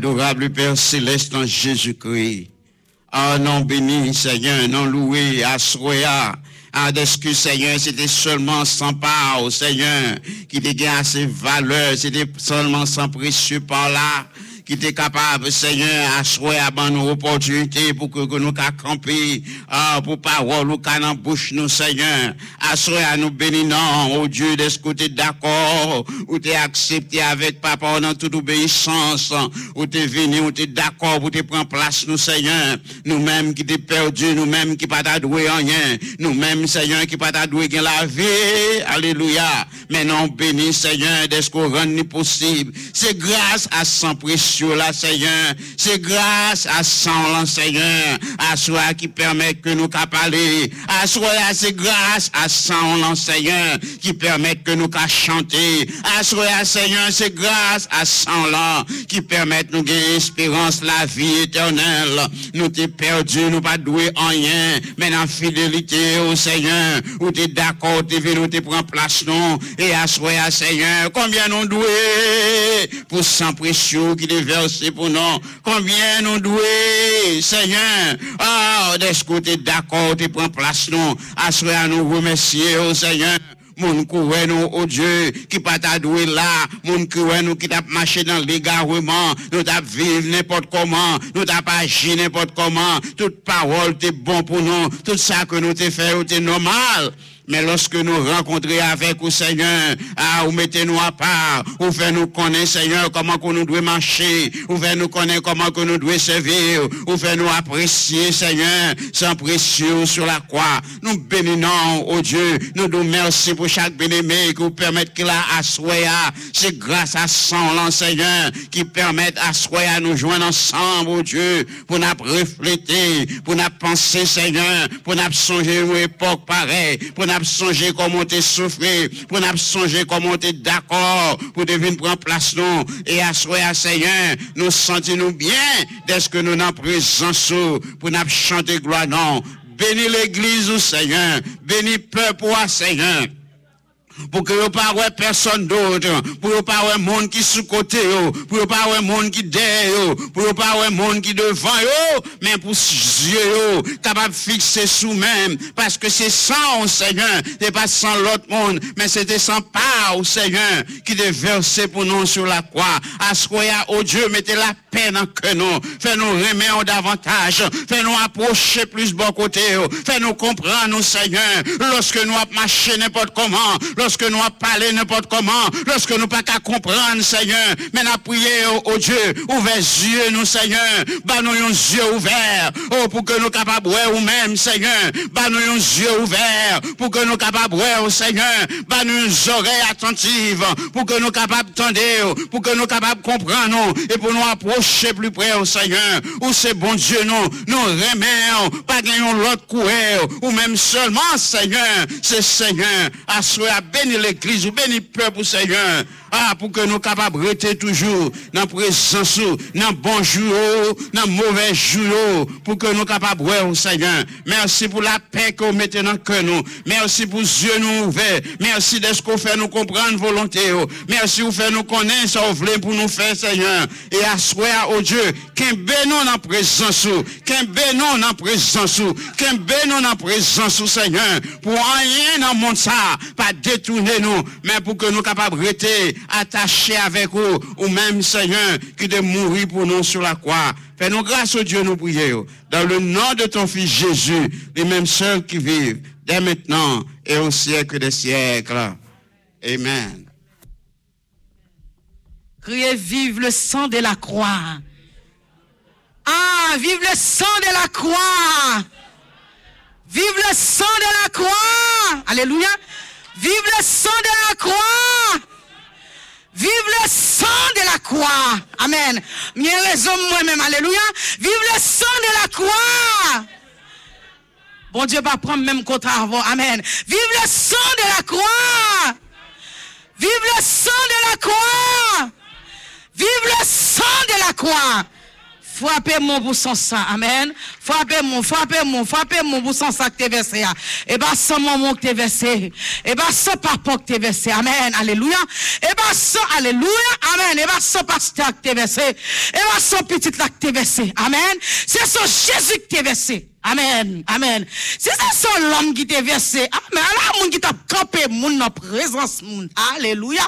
Adorable Père céleste en Jésus-Christ. Ah non béni, Seigneur, non loué, assoya. Ah, d'excuse, Seigneur, c'était seulement sans part, Seigneur, qui te gagne assez valeur, c'était seulement sans précieux par là, qui était capable, Seigneur, à choisir à bonne opportunité pour que, nous camper, ah, pour parole ou dans bouche nous, Seigneur, à choisir à nous bénissant, oh Dieu, de ce côté d'accord, ou t'es accepté avec papa dans toute obéissance, ou t'es venu, ou t'es d'accord, pour te prendre place, nous, Seigneur, nous-mêmes qui t'es perdu, nous-mêmes qui pas t'adoué en rien, nous-mêmes, Seigneur, qui pas t'adoué gain la vie, alléluia, mais non, béni, Seigneur, de ce qu'on rend possible, c'est grâce à sang précieux, là, Seigneur, c'est grâce à sang, Seigneur, à soi qui permet que nous capables, à soi, c'est grâce à sang, Seigneur, qui permet que nous qu'à chanter, à soi, Seigneur, c'est grâce à sang, là, qui permet nous gagner espérance, la vie éternelle, nous t'es perdu, nous pas doué en rien, mais dans fidélité au Seigneur, où t'es d'accord, t'es venu, t'es prend place, non, et à soi, Seigneur, combien nous doué pour sang précieux qui est versé pour nous, combien nous doué, Seigneur, ah, d'est-ce que t'es d'accord, t'es prend place, non, à soi, nous remercier au Seigneur, Moun kouwe nous, oh Dieu, qui pas t'a doué là, moun kouwe nous qui t'a marché dans l'égarement, nous t'a vivre n'importe comment, nous t'a pas agi n'importe comment, toute parole t'es bon pour nous, tout ça que nous t'es fait, t'es normal. Mais lorsque nous rencontrons avec vous, Seigneur, ah, vous mettez-nous à part, vous faites nous connaître, Seigneur, comment que nous devons marcher, vous faites nous connaître comment que nous devons servir, vous faites nous apprécier, Seigneur, sans précieux sur la croix. Nous bénissons, oh Dieu, nous nous merci pour chaque bénémé qui vous permet qu'il a assoya. C'est grâce à son Seigneur, qui permet à à nous joindre ensemble, oh Dieu, pour nous refléter, pour nous penser, Seigneur, pour nous songer une époque pareille, pour nous songer comment tu souffert, pour nous songer comment tu d'accord, pour devenir prendre place nous, et à Seigneur, nous sentons-nous bien dès que nous n'en présence, pour nous chanter gloire, non. Bénis l'église, oh Seigneur, bénis peuple, oh Seigneur pour que vous pas personne d'autre, pour que pas monde qui sous côté pour que pas monde qui derrière pour que pas monde qui devant mais pour yeux capable fixer sous même parce que c'est sans Seigneur, c'est pas sans l'autre monde, mais c'était sans pas au Seigneur qui est versé pour nous sur la croix. Au Dieu, mettez la paix que nous, fais-nous remettre davantage, fais-nous approcher plus bon côté, fais-nous comprendre, Seigneur, lorsque nous marché n'importe comment, lorsque nous avons parlé n'importe comment, lorsque nous pas qu'à comprendre, Seigneur, mais nous prié au, Dieu, ouvert yeux, nous, Seigneur, bah nous yeux ouverts, oh, pour que nous capables ou même, Seigneur, bah nous yeux ouverts, pour que nous capables oh, Seigneur, bah nous les oreilles attentives, pour que nous capables d'entendre, pour que nous capables comprendre, et pour nous approcher plus près, au Seigneur, où c'est bon Dieu, nous, nous remettons, pas gagnons l'autre coureur, ou même seulement, Seigneur, c'est Seigneur, à à béni l'église, ou béni peuple, Seigneur. Ah, pour que nous capables rester toujours dans la présence, dans bon jour, dans mauvais jour, pour que nous capables de Seigneur. Merci pour la paix que vous mettez dans le cœur nous. Merci pour les yeux nous ouverts. Merci de ce qu'on fait nous comprendre volonté. Merci pour faire nous connaître ce que vous pour nous faire, Seigneur. Et à au Dieu, qu'un bénon dans la présence, qu'un bénon dans la présence, qu'un bénon dans la présence, Seigneur. Pour rien dans le monde ça, pas détourner nous, mais pour que nous capables rester attaché avec vous, ou même Seigneur, qui de mourir pour nous sur la croix. Fais-nous grâce au Dieu, nous prions. Dans le nom de ton Fils Jésus, les mêmes seuls qui vivent, dès maintenant et au siècle des siècles. Amen. Criez vive le sang de la croix. Ah, vive le sang de la croix. Vive le sang de la croix. Alléluia. Vive le sang de la croix. Vive le sang de la croix. Amen. Mieux raison moi-même. Alléluia. Vive le sang de la croix. Bon Dieu va prendre même contre avant. Amen. Vive le sang de la croix. Vive le sang de la croix. Vive le sang de la croix. Frappez-moi pour son sang. Amen. Frappez-moi, frappez-moi, frappez-moi pour son sang que tu versé. Et bah, sans maman que tu versé. Et bah, sans papa que tu versé. Amen. Alléluia. Et bah, sans, alléluia. Amen. Et bah, sans pasteur que tu versé. Et bah, sans petite là que tu versé. Amen. C'est son Jésus que tu versé. Amen, amen. C'est son l'homme qui t'a versé. Amen. Alors, moun qui t'a campé, moun dans présence, moun. Alléluia.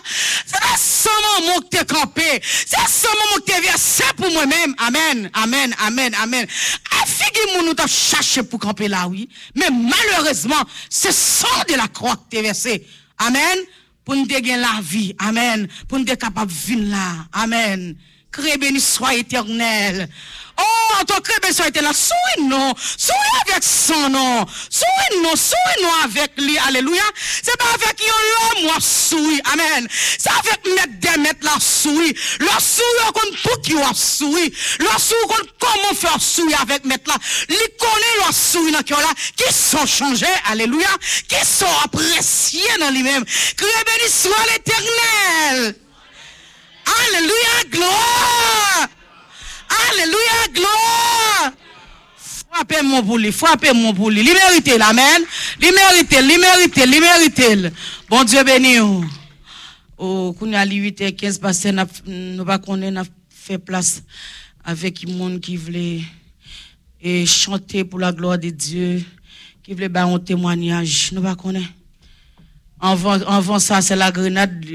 C'est son moment que t'es campé. C'est ça moment que t'es versé pour moi-même. Amen, amen, amen, amen. Affiguez moun nous t'a cherché pour camper là, oui. Mais malheureusement, c'est sang de la croix que t'es versé. Amen. Pour nous gagner la vie. Amen. Pour nous être capable de vivre là. Amen. Créé béni soit éternel. Oh, tant que besoin était là, souris non, souris avec son nom, souris non, souris non avec lui, alléluia. C'est pas avec yon moi souris, amen. C'est avec mettre des mettre la souris. La souris, on tout qui a souris. La souris, on comment faire souris avec mettre là. Li connaît la souris dans là, qui sont changés, alléluia, qui sont appréciés dans lui-même. Que béni soit l'éternel. Alléluia, gloire. Alléluia, gloire. Frappez mon pour lui, frappez mon pour lui. Il mérite, amen. Il mérite, il mérite, il mérite. Bon Dieu béni. Oh, quand a 8h15, parce que nous pas n'a fait place avec le monde qui voulait et chanter pour la gloire de Dieu, qui voulait faire un témoignage. Nous pas connaître. Avant, avant ça, c'est la grenade.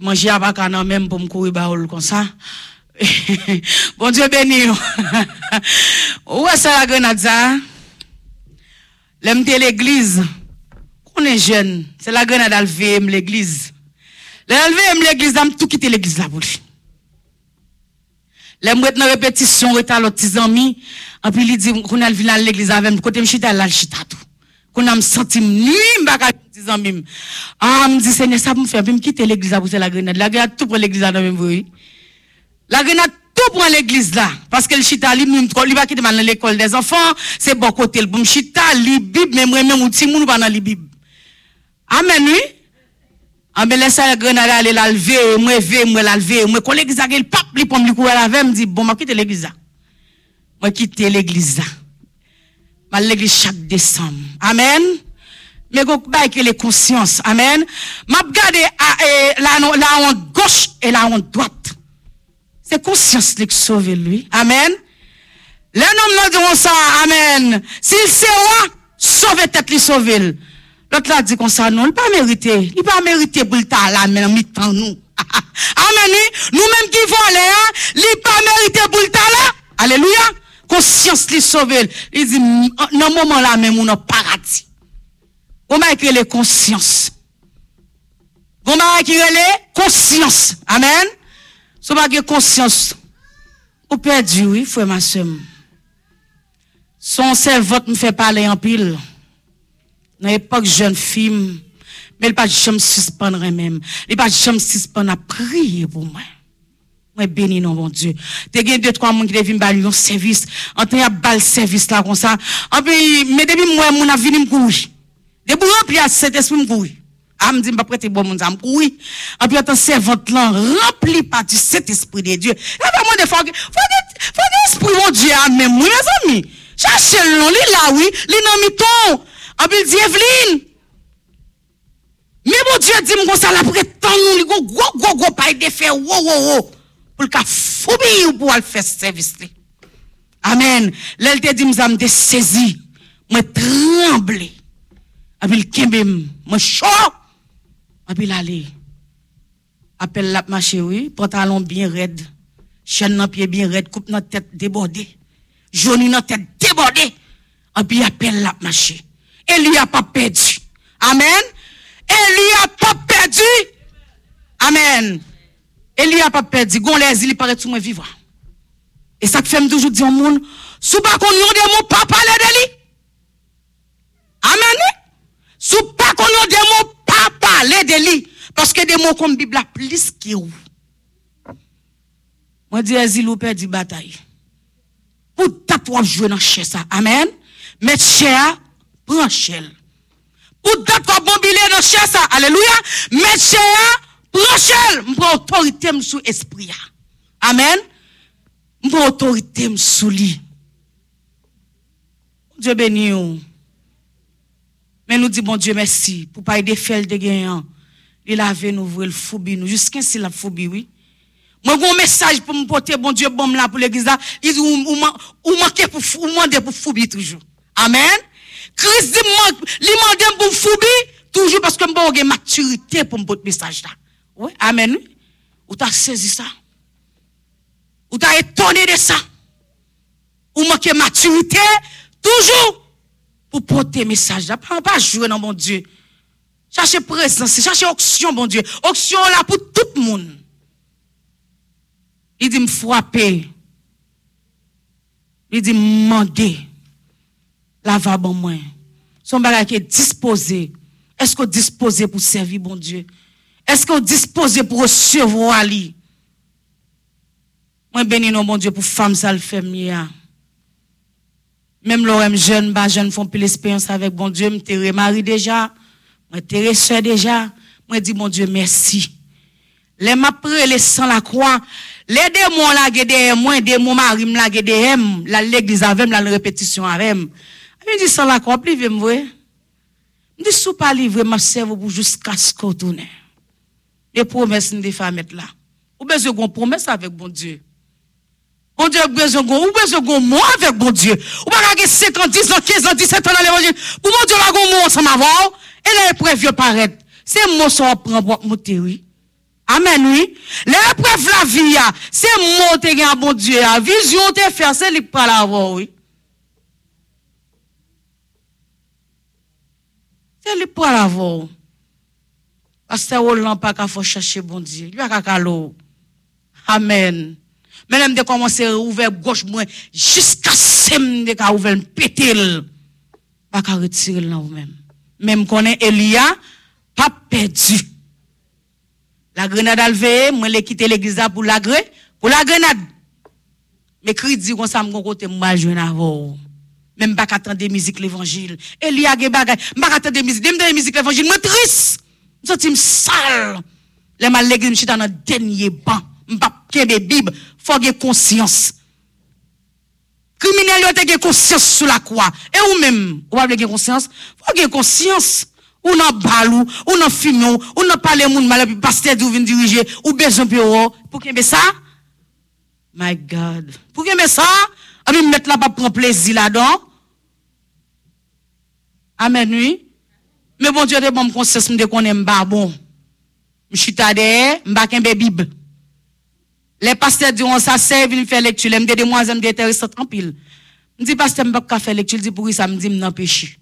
Manger à bacana même pour me courir comme ça. bon Dieu béni. Où est-ce la grenade L'aime de l'église. On est jeune. C'est la grenade à l'église. L'aime l'église, d'aime tout quitter l'église là pour L'aime dans répétition, retard l'autre petits amis. En plus, il dit qu'on a le à l'église avec Côté m'chita, là, chita tout. Qu'on a senti ni m'baka petits amis. M'm. Ah, me dit, Seigneur, ça me fait, puis me quitter l'église pour c'est la grenade. La grenade tout pour l'église là, même, oui. La grenade tout pour l'église là. Parce que le chita, lui, il va quitter dans l'école des enfants, c'est bon côté, le bon chita, li bib, même même ou ti moun pas dans li bib. Amen, oui. Ah, mais laisse la grenade aller la lever, moi, lever, moi, la moi, quand l'église a le pape, li pour me courir la me dit, bon, moi, quitte l'église là. Moi, quitte l'église là. Ma l'église chaque décembre. Amen. Mais go bail que les consciences. Amen. M'a regardé la, la honte gauche et la honte droite. C'est conscience qui sauve lui. Amen. Les noms nous diront ça. Amen. S'il sait roi, sauve tête lui sauve. L'autre là dit comme ça, non, il pas mérité. Il pas mérité pour le temps là, mais en mi-temps nous. Amen. Nous-mêmes qui volons, hein, il pas mérité pour le temps là. Alléluia. Conscience lui sauve. Il dit, dans ce moment là même, on a paradis. Comment écrire les consciences? Comment écrire les consciences? Amen. Sou pa gen konsyans, ou perdi ou, fwe ma sem. Son servot m fè pale yon pil, nan epok jen film, men l pa di chanm sispan remem, l pa di chanm sispan a priye pou mwen. Mwen beni nan bon Diyo. Te gen 2-3 moun ki devin bal yon servis, an te yon bal servis la kon sa, an pe, me devin mwen moun avini mkoui. Debou yon pi a set espri mkoui. Am di mpa prete bon moun zam koui. Anpi atan servant lan rempli pati set esprit de Diyo. E pa moun defan ki, fwa de esprit moun Diyo an men moun, mè zami. Chache lon, li lawi, li nan mi ton. Anpi di Evelyn. Mè moun Diyo di mgon sa la pretan nou, li go go go go pa yi defe, wo wo wo. Poul ka fobi ou pou al fè servis li. Amen. Lèl te di mzam de sezi, mwen tremble. Anpi l kembe mwen chok. Et puis aller. Appelle la marché oui, pantalon bien raide, chaîne dans pied bien raide, coupe notre tête débordée. Jaune dans tête débordée. Et puis appelle la marché. Et lui a pas perdu. Amen. Et lui a pas perdu. Amen. Eli a pas perdu, gon les il paraît tout moins vivant. Et ça fait toujours dire au monde, sous pas qu'on yon des mots pas parler de lui. Amen. Sous pas qu'on yon des mots pa pale de li, paske de mou kon bibla plis ki ou. Mwen di e zilou pe di batay. Pou tat wap jwe nan chè sa, amen, met chè a, pran chèl. Pou tat wap bombile nan chè sa, aleluya, met chè a, pran chèl. Mpre otorite msou espri ya, amen, mpre otorite msou li. Dje beni ou. Mais nous dit bon Dieu merci pour pas aider faire de gagnant. Il avait nous ouvrir le foubi nous jusqu'à si la foubi oui. Moi j'ai un message pour me porter bon Dieu bon là pour l'église là, il dit ou manquer pour ou demander pour foubi toujours. Amen. Christ dit il demande pour foubi toujours parce que m'pas une maturité pour me message là. Oui, amen. Ou t'as saisi ça? Ou t'as étonné de ça? Ou manqué maturité, toujours, pour porter message. Pas, pas jouer dans mon Dieu. Cherchez présence, cherchez option, mon Dieu. Option là pour tout le monde. Il dit me frapper. Il dit me demander. La va bon moins. Son bagage est disposé. Est-ce qu'on disposé pour servir bon Dieu? Est-ce qu'on disposé pour recevoir Ali? Moi, béni non, bon Dieu, pour femme, ça le fait mieux. Même l'OM jeune, bah, jeune font plus l'expérience avec bon Dieu, me t'ai mari déjà, t'ai soeur déjà. Moi, dis bon Dieu, merci. Les m'a les sans la croix. Les démons la derrière moi, démons mari la derrière la l'église avec la répétition avec. Je dis sans la croix, plus me voir. Je dis sous pas livrer ma cerveau pour jusqu'à ce qu'on tourne les promesses des femmes là. Ou besoin de promesse avec bon Dieu. Bon Dieu, ou besoin de mot avec bon Dieu. Ou pas gagner 50, 10 ans, 15 ans, 17 ans dans l'évangile. Pour mon Dieu, là, on mot ensemble avant. Et l'épreuve, paraître. C'est mot ça prend pour monter, oui. Amen, oui. L'épreuve, la vie, ah. c'est mot te gagne bon Dieu. Ah. Vision te faire, c'est lui pas l'avoir, oui. C'est lui pas l'avoir. Pasteur Roland, pas qu'à faut chercher bon Dieu. Lui a qu'à Amen. Mais là, de commencer à ouvrir gauche jusqu'à ce que de ouvrir péter. Pas retirer vous-même. Même qu'on est Elia, pas perdu. La grenade a levé, moi l'ai quitté l'église pour la grenade, pour la grenade. Mais cri dit ça mon côté moi je avant. Même pas l'évangile. Elia ge bagay, pas musiques, des musiques l'évangile, moi triste. Je sale. Les mal l'église je suis dans le dernier banc. M'pa kebe Bible, fò ge konsyans. Kriminelle yo te ge konsyans sou la kwa. E ou mèm, ou wap le ge konsyans, fò ge konsyans. Ou nan balou, ou nan fimyon, ou nan pale moun malè pi pastèd ou vin dirije, ou bezon pi ou, pou kèmbe sa? My God. Pou kèmbe sa? A mi mèt la pa pran plezi la don. Amen, oui. Mè bon diyo de bon m konsens m de konen m ba bon. M chita de, m baken be bib. Le paste diyon sa se vin fè lektu, le mde de mwazen mde etere sot anpil. Mdi paste mbak ka fè lektu, mdi pou yi sa mdi mnan pechi.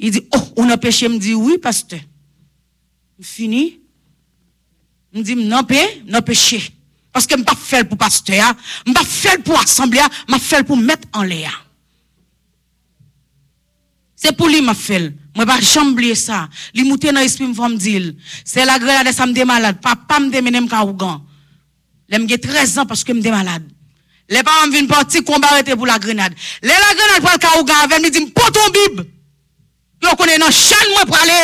Yi di, oh, ou nan pechi, mdi, oui paste. Mfini, mdi mnan pe, mnan pechi. Paske mba fèl pou paste ya, mba fèl pou asemble ya, mba fèl pou met an le ya. Se pou li ma fel, mwen pa jambliye sa. Li mouten nan espri mfam dil. Se la grela de sa mde malade, pa pa mde menem ka ougan. Le mge 13 an paske mde malade. Le pa m vin pati komba rete pou la grenade. Le la grenade pral ka ou gavem, li di m poton bib. Yo konen nan chan mwen prale.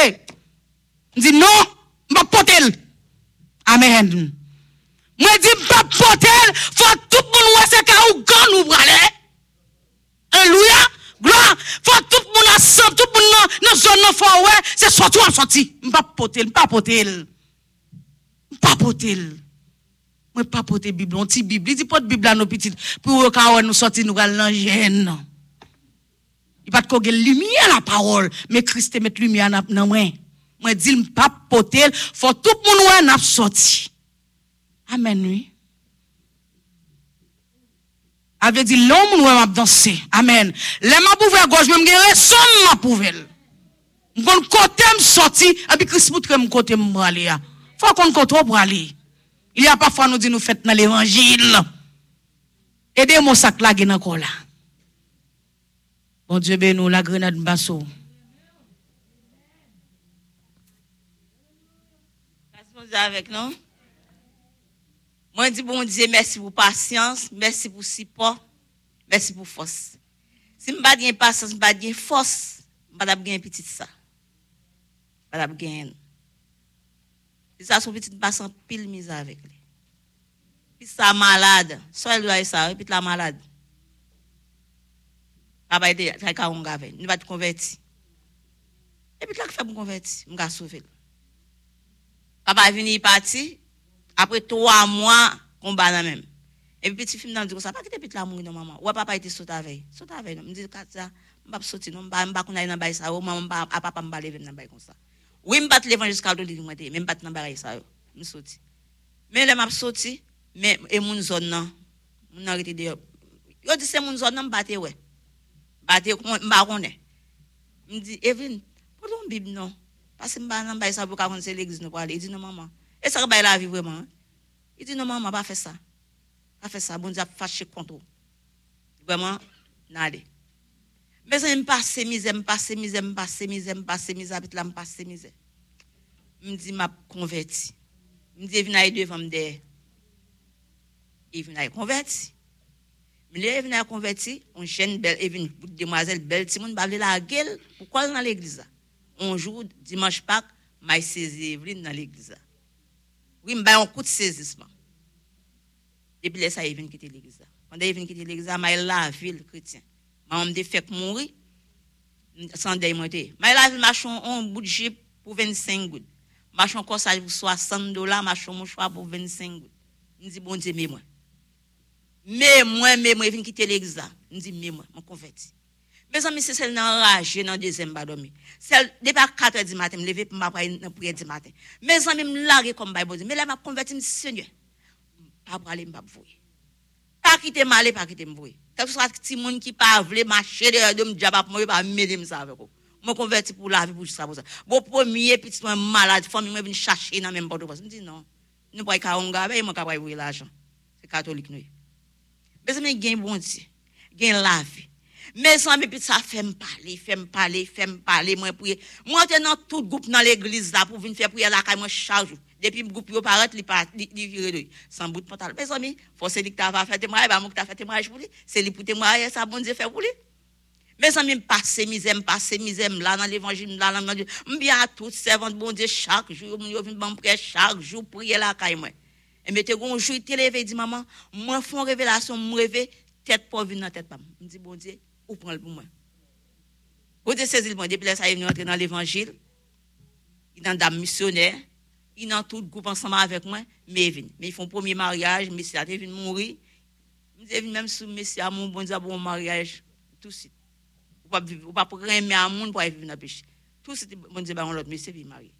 M di non, m pa potel. Amen. Mwen di m pa potel, fwa tout moun wese ka ou gan ou prale. Elouya, gloa, fwa tout moun asop, tout moun nan, nan zon nan fwa we, se sotou an soti. M pa potel, m pa potel. M pa potel. Mwen pa pote biblon, ti bibli, ti pote bibla nou pitit, pou wè ka wè nou soti nou gal nan jen. I pat kogue lumiye la parol, mè kristè met lumiye nan mwen. Mwen dil mpa pote, fò tout moun wè nap soti. Amen, oui. Avè di lò moun wè map dansè, amen. Lè map ouve a goj, mè mge re son map ouvel. Mwen kon kote m soti, api kristè moutre m kote m brale ya. Fò kon kote m brale ya. Il y a parfois nous dit nous faites dans l'évangile. Aidez-moi ça sac là encore là. Bon Dieu ben nous la grenade basso. avec nous. Moi dis bon Dieu merci pour patience, merci pour support, merci pour force. Si m'pas pas patience, m'pas pas force, m'pas pas petit ça. M'pas pas Pi sa son pitit pasan pil miza avek li. Pi sa malade. So el doye sa, pi la malade. Abay de, kaya ka on gave. Ni bat konverti. E pi la ki fe mou konverti. Mga souvel. Abay vini pati. Apre 3 mwa, kon ba nan menm. E pi piti film nan di kon sa, pa ki te piti la mouni nan maman. Ou a papa iti sot avey. Sot avey nan. Mdi kat sa, mbap soti nan. Mba koun ay nan bay sa. Ou mba apapa mba levem nan bay kon sa. Oui, je bat l'évangile catholique, je même bat dans bagaille ça. Je sorti. Mais là m'a sorti, mais et mon zone là, mon arrêté de Yo dit c'est mon zone là batté ouais. Batté m'a connaît. Me dit Evin, pour ton bible non. Parce que m'a dans bagaille ça pour qu'on c'est l'église nous pour aller. Il dit non maman. Et ça va la vie vraiment. Il dit non maman, pas faire ça. Pas faire ça, bon Dieu fâché contre. Vraiment, n'allez. Mè se m pase mizè, m pase mizè, m pase mizè, m pase mizè, apit la m pase mizè. M di m ap konverti. M di evinay devan m deyè. Evinay konverti. M li evinay konverti, on chen bel evin, bout demwazel bel timoun, bavle la gel, pou kol nan l'egliza. Onjou, dimanche pak, may sezi evlin nan l'egliza. Oui, m bay an kout sezisman. Depi lè sa evin kite l'egliza. Kanda evin kite l'egliza, may la vil kretien. an m de fek mouri, san dey mwete. May la vi machon an bout jip pou 25 goud. Machon konsaj pou 60 dola, machon mou chwa pou 25 goud. Ndi bon di me mwen. Me mwen, me mwen, vin kite l'egza. Ndi me mwen, mwen konverti. Me zan mi se sel nan raje nan dezem badomi. Sel, depa 4 di maten, m leve pou m apre nan priye di maten. Me zan mi m lage kom bay bodi. Me la m ap konverti m si senye. M pa prale m pa bvoye. pa kite male, pa kite mbouye. Kèp sou sa ti moun ki pa vle, ma chede yade m djabap mwen, pa mede m sa veko. Mwen konverti pou la vi pou jisa pou sa. Bo pwemye piti mwen malade, fwa mwen vin chache nan men bodo pas. Mwen di nan, nou pway ka onga, be mwen ka pway vwe la jan. Se katolik nou ye. Bezè men gen bonti, gen la vi. Me san mi pit sa fem pale, fem pale, fem pale mwen pouye. Mwen te nan tout goup nan l'eglise la pou vin fè pouye la kay mwen chajou. Depi m goup yo paret li, pa, li, li vire doy. San bout pantal. Me san mi, fose li k ta va fè temwaye, ba mwen k ta fè temwaye pou li. Se li pou temwaye, sa bon ze fè pou li. Me san mi m pase mizem, pase mizem la nan l'evangil, la nan l'evangil. M biya tout servant bon ze chak jou, m yo vin ban pre chak jou pouye la kay mwen. E me te gonjou te leve di maman, mwen fon revelasyon m reve, tet pou vin nan tet pam. M di bon ze. Où prend le pour moi? Dieu, saisi le depuis là, dans l'évangile. Il est dans missionnaire. Tout groupe ensemble avec moi, mais il Mais ils font premier mariage, venu mourir. Je dis, même sous monsieur, mon bon mariage, tout de suite vivre, pas aimer un monde pour vivre dans le péché. Tout ce bon Dieu, l'autre, mais c'est marié.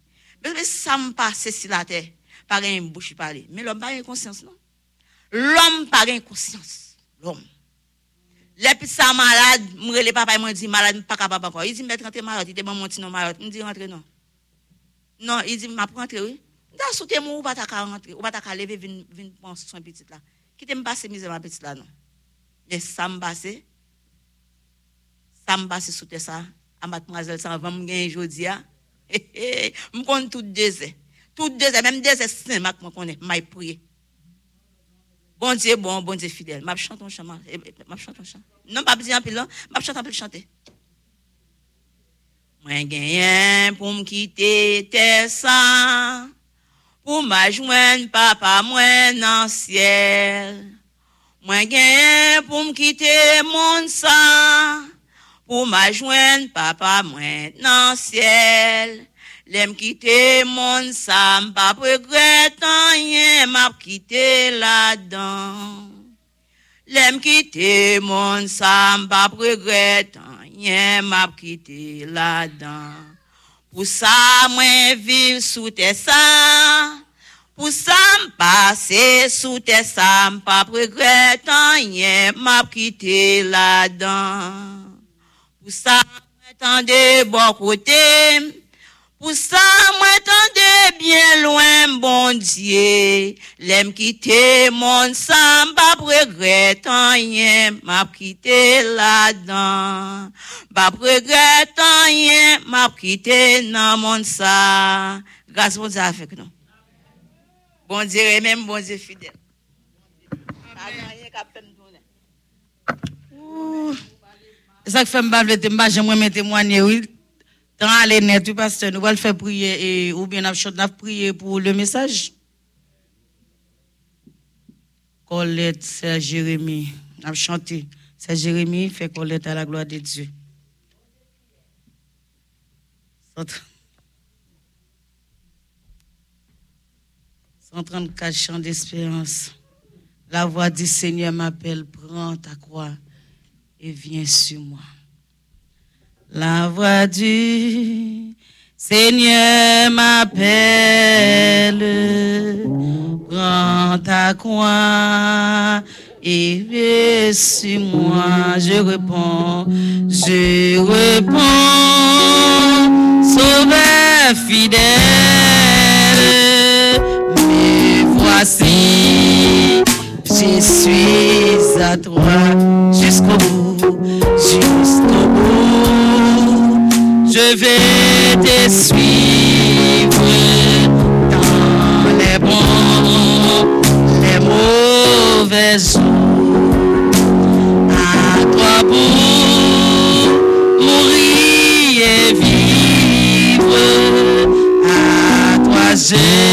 Mais ça me passe la par une bouche parler. Mais l'homme n'a pas conscience, non? L'homme n'a pas conscience. L'homme. Le pit sa malade, mre le papa mwen di malade, mwen pa kapab ankon. I di mwen rentre marot, i te bon, mwen monti nan marot. Mwen di rentre non. Non, i di mwen ap rentre oui. Da soute mwen ou bata ka rentre, ou bata ka leve vin, vin pon son pitit la. Kite mwen pase mize mwen pitit la non. Le sa mwen pase, sa mwen pase soute sa, amat mwazel san van mwen gen jodi ya. Mwen kon tout deze. Tout deze, mwen deze sen mak mwen konen, mwen priye. Bon Dieu, bon, bon Dieu fidèle. Je chante un chant, je chante un chant. Non, pas besoin de là, je chante un peu chanter. Moi, gagne pour me quitter tes sangs, pour m'ajoindre papa, moi, dans le ciel. Moi, gagne pour me quitter mon sang, pour m'ajoindre Lem kite moun sa mpa pregretan yen map kite la dan. Lem kite moun sa mpa pregretan yen map kite la dan. Pou sa mwen viv sou te sa, pou sa mpase sou te sa mpa pregretan yen map kite la dan. Pou sa mwen tende bon kote m, Pour ça, m'attendez bien loin, bon Dieu. L'aime quitter mon sang, pas regrettant rien, m'a quitté là-dedans. Pas regrettant rien, m'a quitté dans mon sang. Grâce bon Dieu avec nous. Bon Dieu, et même bon Dieu fidèle. Ça fait me le thème, j'aimerais me témoigner, oui. Dans aller net, du pasteur, nous faire prier, et, ou bien nous allons prier pour le message. Colette, c'est Jérémie. Nous chanté. C'est Jérémie, fait Colette à la gloire de Dieu. 134 chants d'espérance. La voix du Seigneur m'appelle, prends ta croix et viens sur moi. La voix du Seigneur m'appelle, prends ta croix et sur moi. Je réponds, je réponds, sauveur fidèle, mais voici, je suis à toi jusqu'au bout jusqu'au bout. Je vais te suivre dans les bons, les mauvais jours. À toi pour mourir et vivre. À toi Jésus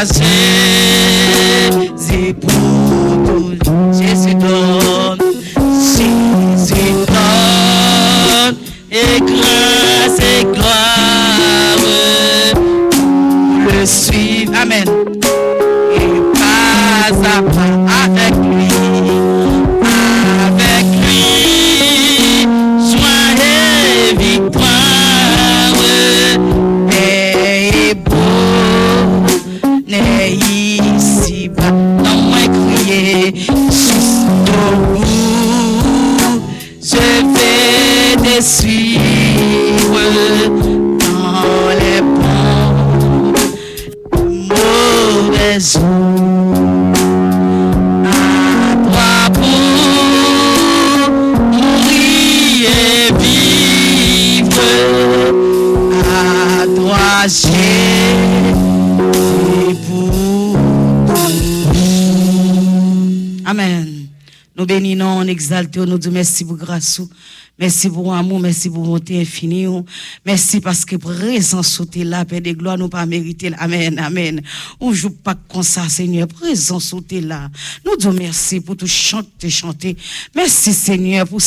À toi nous disons merci pour grâce. Merci pour amour, merci pour bonté infinie. Merci parce que présence sauter là, Père de gloire, nous pas mérité. Amen, amen. On joue pas comme ça, Seigneur. Présence sauter là. Nous disons merci pour tout chanter, chanter. Merci, Seigneur, pour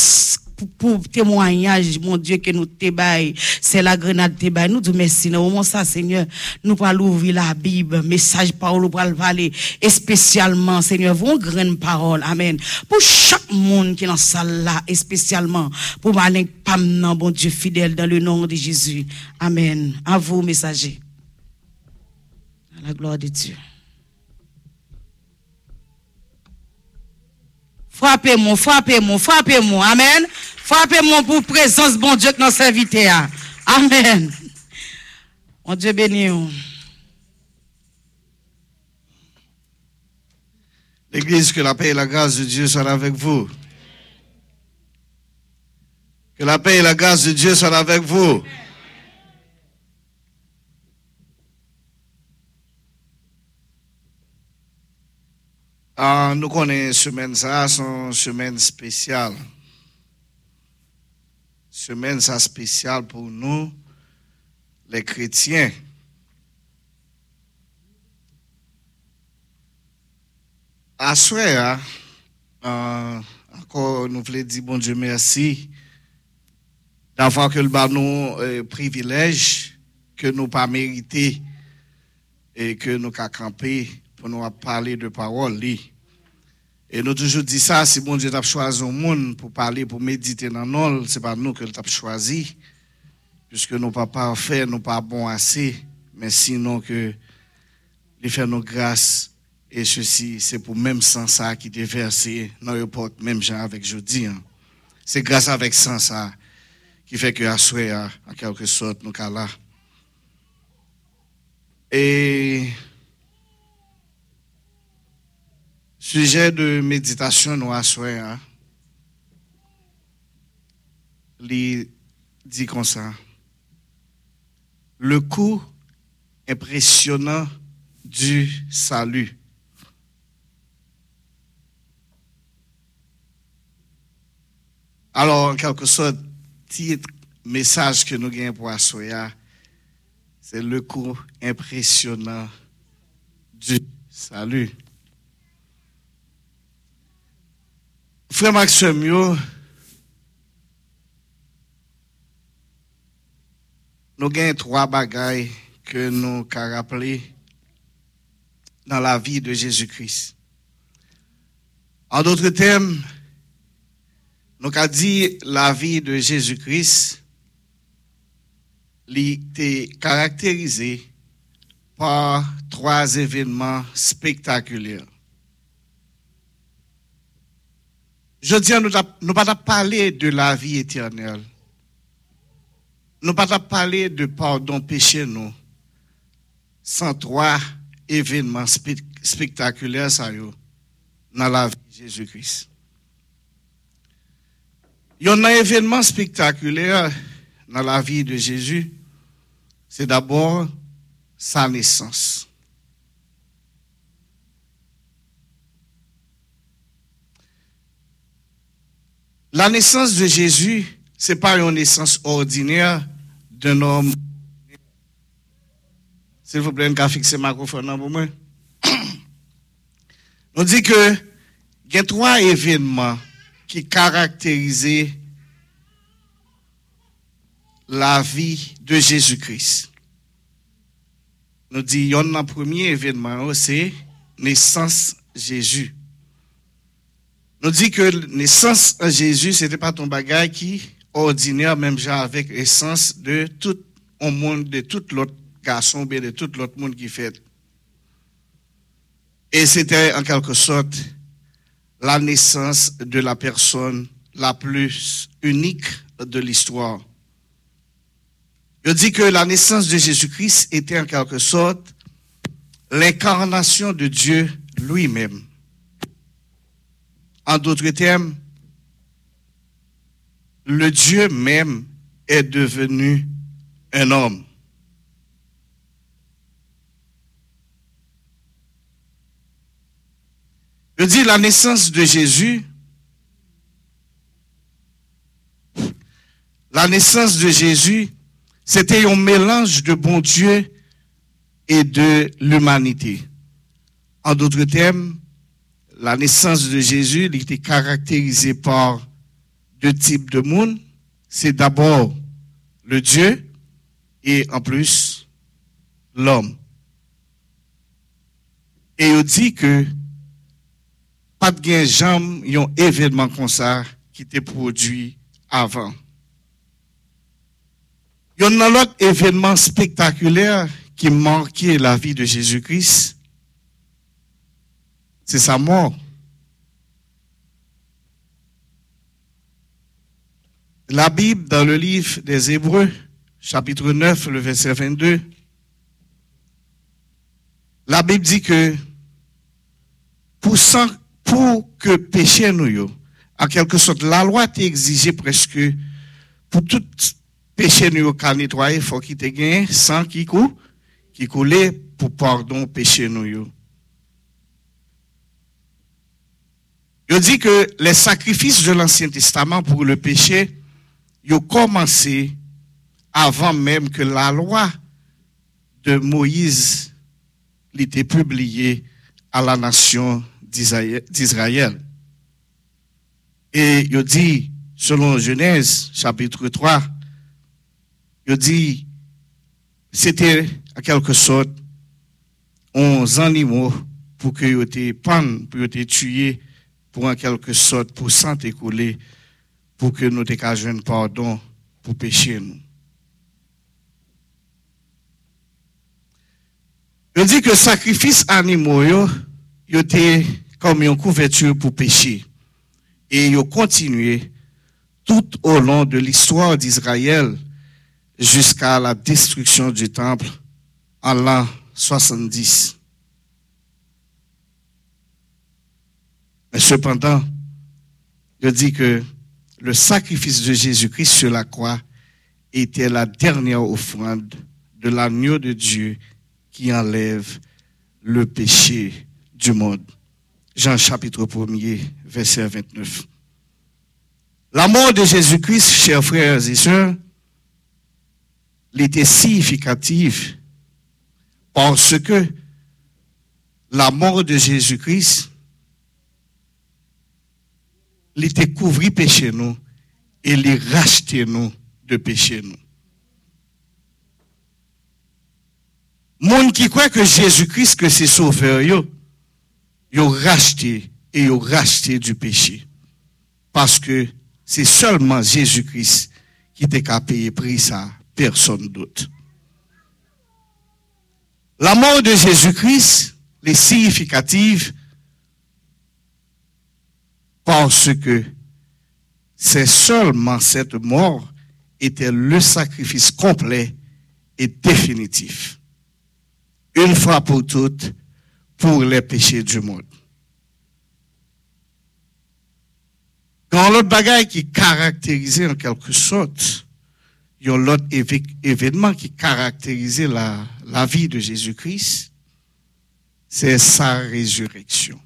pour, témoignage, mon Dieu, que nous te bail. C'est la grenade te bail. Nous disons merci. Le moment ça, Seigneur, nous allons ouvrir la Bible, message parole pour le valer. Et spécialement, Seigneur, vos grandes paroles. Amen. Pour chaque monde qui est dans cette salle là, et spécialement pour Malin Pamnan, bon Dieu fidèle, dans le nom de Jésus. Amen. À vous, messagers. À la gloire de Dieu. Frappez-moi, frappez-moi, frappez-moi. Amen. Frappez-moi pour présence, bon Dieu, que nous servitez. Amen. Mon Dieu béni. vous. L'Église, que la paix et la grâce de Dieu soient avec vous. Que la paix et la grâce de Dieu soient avec vous. Ah, nous connaissons semaine ça, son semaine spéciale. Semaine ça spéciale pour nous, les chrétiens. À soir, euh, encore nous voulons dire bon Dieu merci d'avoir que le nous euh, privilège que nous pas mérité et que nous qu'à camper pour nous parler de parole. Et nous toujours dit ça, si bon Dieu t'a choisi un monde pour parler, pour méditer dans nous, c'est pas nous que t'a choisi, puisque nous pas parfaits, nous pas bons assez, mais sinon que il fait nos grâces et ceci, c'est pour même sans ça qui est versé dans le même gens avec jeudi. hein. C'est grâce avec sans ça qui fait que à en quelque sorte, nous là. Et sujet de méditation, nous à soir, hein, il dit comme ça. Le coup impressionnant du salut. Alors, en quelque sorte, titre, message que nous gagnons pour Assoya, c'est le coup impressionnant du salut. Frère Maxime, nous avons trois bagailles que nous avons rappelées dans la vie de Jésus-Christ. En d'autres termes, nous avons dit la vie de Jésus-Christ était caractérisée par trois événements spectaculaires. Je dis, nous ne pas parler de la vie éternelle. Nous ne pas parler de pardon péché, nous. Sans trois événements spectaculaires, ça dans la vie de Jésus-Christ. Il y a un événement spectaculaire dans la vie de Jésus. C'est d'abord sa naissance. La naissance de Jésus, ce n'est pas une naissance ordinaire d'un homme. S'il vous plaît, on fixer le microphone pour moi. On dit que il y a trois événements qui caractérisent la vie de Jésus-Christ. Nous dit, il y a un premier événement, c'est naissance Jésus. Nous dit que naissance en Jésus, ce n'était pas ton bagage qui ordinaire, même genre avec l'essence de tout le monde, de tout l'autre garçon, de tout l'autre monde qui fait. Et c'était en quelque sorte la naissance de la personne la plus unique de l'histoire. Je dis que la naissance de Jésus-Christ était en quelque sorte l'incarnation de Dieu lui-même. En d'autres termes, le Dieu même est devenu un homme. Je dis la naissance de Jésus, la naissance de Jésus, c'était un mélange de bon Dieu et de l'humanité. En d'autres termes, la naissance de Jésus était caractérisée par deux types de monde. C'est d'abord le Dieu et en plus l'homme. Et il dit que pas de jambe, un événement comme ça qui était produit avant. Il y a un autre événement spectaculaire qui marquait la vie de Jésus-Christ c'est sa mort. La Bible, dans le livre des Hébreux, chapitre 9, le verset 22, la Bible dit que pour, pour que péché nous, en quelque sorte, la loi t'exigeait presque pour tout péché nous qu'à nettoyer, il faut qu'il te gagne sans qui coule, qui coulait pour pardon péché nous. Il dit que les sacrifices de l'Ancien Testament pour le péché, ils ont commencé avant même que la loi de Moïse était publiée à la nation d'Israël. Et il dit, selon Genèse chapitre 3, il dit, c'était en quelque sorte 11 animaux pour qu'ils aient pour qu'ils tués pour en quelque sorte, pour s'en écouler, pour que nous un pardon pour pécher nous. Je dis que sacrifice animaux, était comme une couverture pour pécher. Et il continué tout au long de l'histoire d'Israël jusqu'à la destruction du temple en l'an 70. Mais cependant, je dis que le sacrifice de Jésus-Christ sur la croix était la dernière offrande de l'agneau de Dieu qui enlève le péché du monde. Jean chapitre 1er, verset 29. La mort de Jésus-Christ, chers frères et sœurs, était significative parce que la mort de Jésus-Christ il était couvri péché nous et il racheté nous de péché nous. Monde qui croit que Jésus-Christ, que c'est sauveur, yo, yo racheté et yo racheté du péché. Parce que c'est seulement Jésus-Christ qui t'a qu'à payer prix ça, personne d'autre. La mort de Jésus-Christ est significative parce que c'est seulement cette mort était le sacrifice complet et définitif. Une fois pour toutes, pour les péchés du monde. Quand l'autre bagaille qui caractérisait en quelque sorte, il y a l'autre événement qui caractérisait la, la vie de Jésus-Christ, c'est sa résurrection.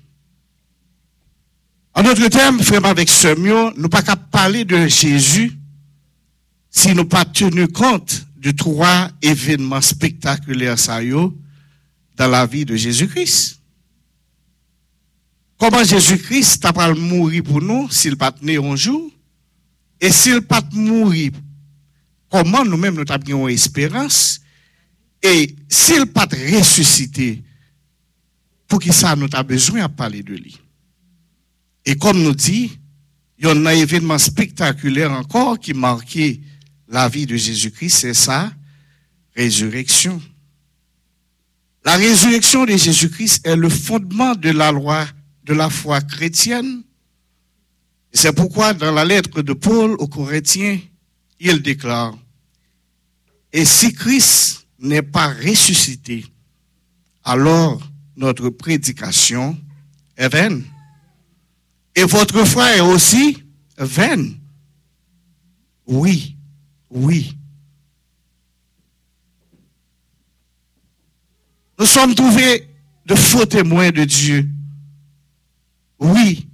En d'autres termes, frère, avec ce mot, nous pas qu'à parler de Jésus si nous pas tenu compte de trois événements spectaculaires ça dans la vie de Jésus-Christ. Comment Jésus-Christ a pas mourir pour nous s'il pas né un jour? Et s'il pas mourir comment nous-mêmes nous avons espérance? Et s'il pas ressuscité pour qui ça nous a besoin de parler de lui? Et comme nous dit, il y a un événement spectaculaire encore qui marquait la vie de Jésus-Christ, c'est sa résurrection. La résurrection de Jésus-Christ est le fondement de la loi de la foi chrétienne. C'est pourquoi dans la lettre de Paul aux Corinthiens, il déclare, Et si Christ n'est pas ressuscité, alors notre prédication est vaine. Et votre foi est aussi vaine. Oui, oui. Nous sommes trouvés de faux témoins de Dieu. Oui.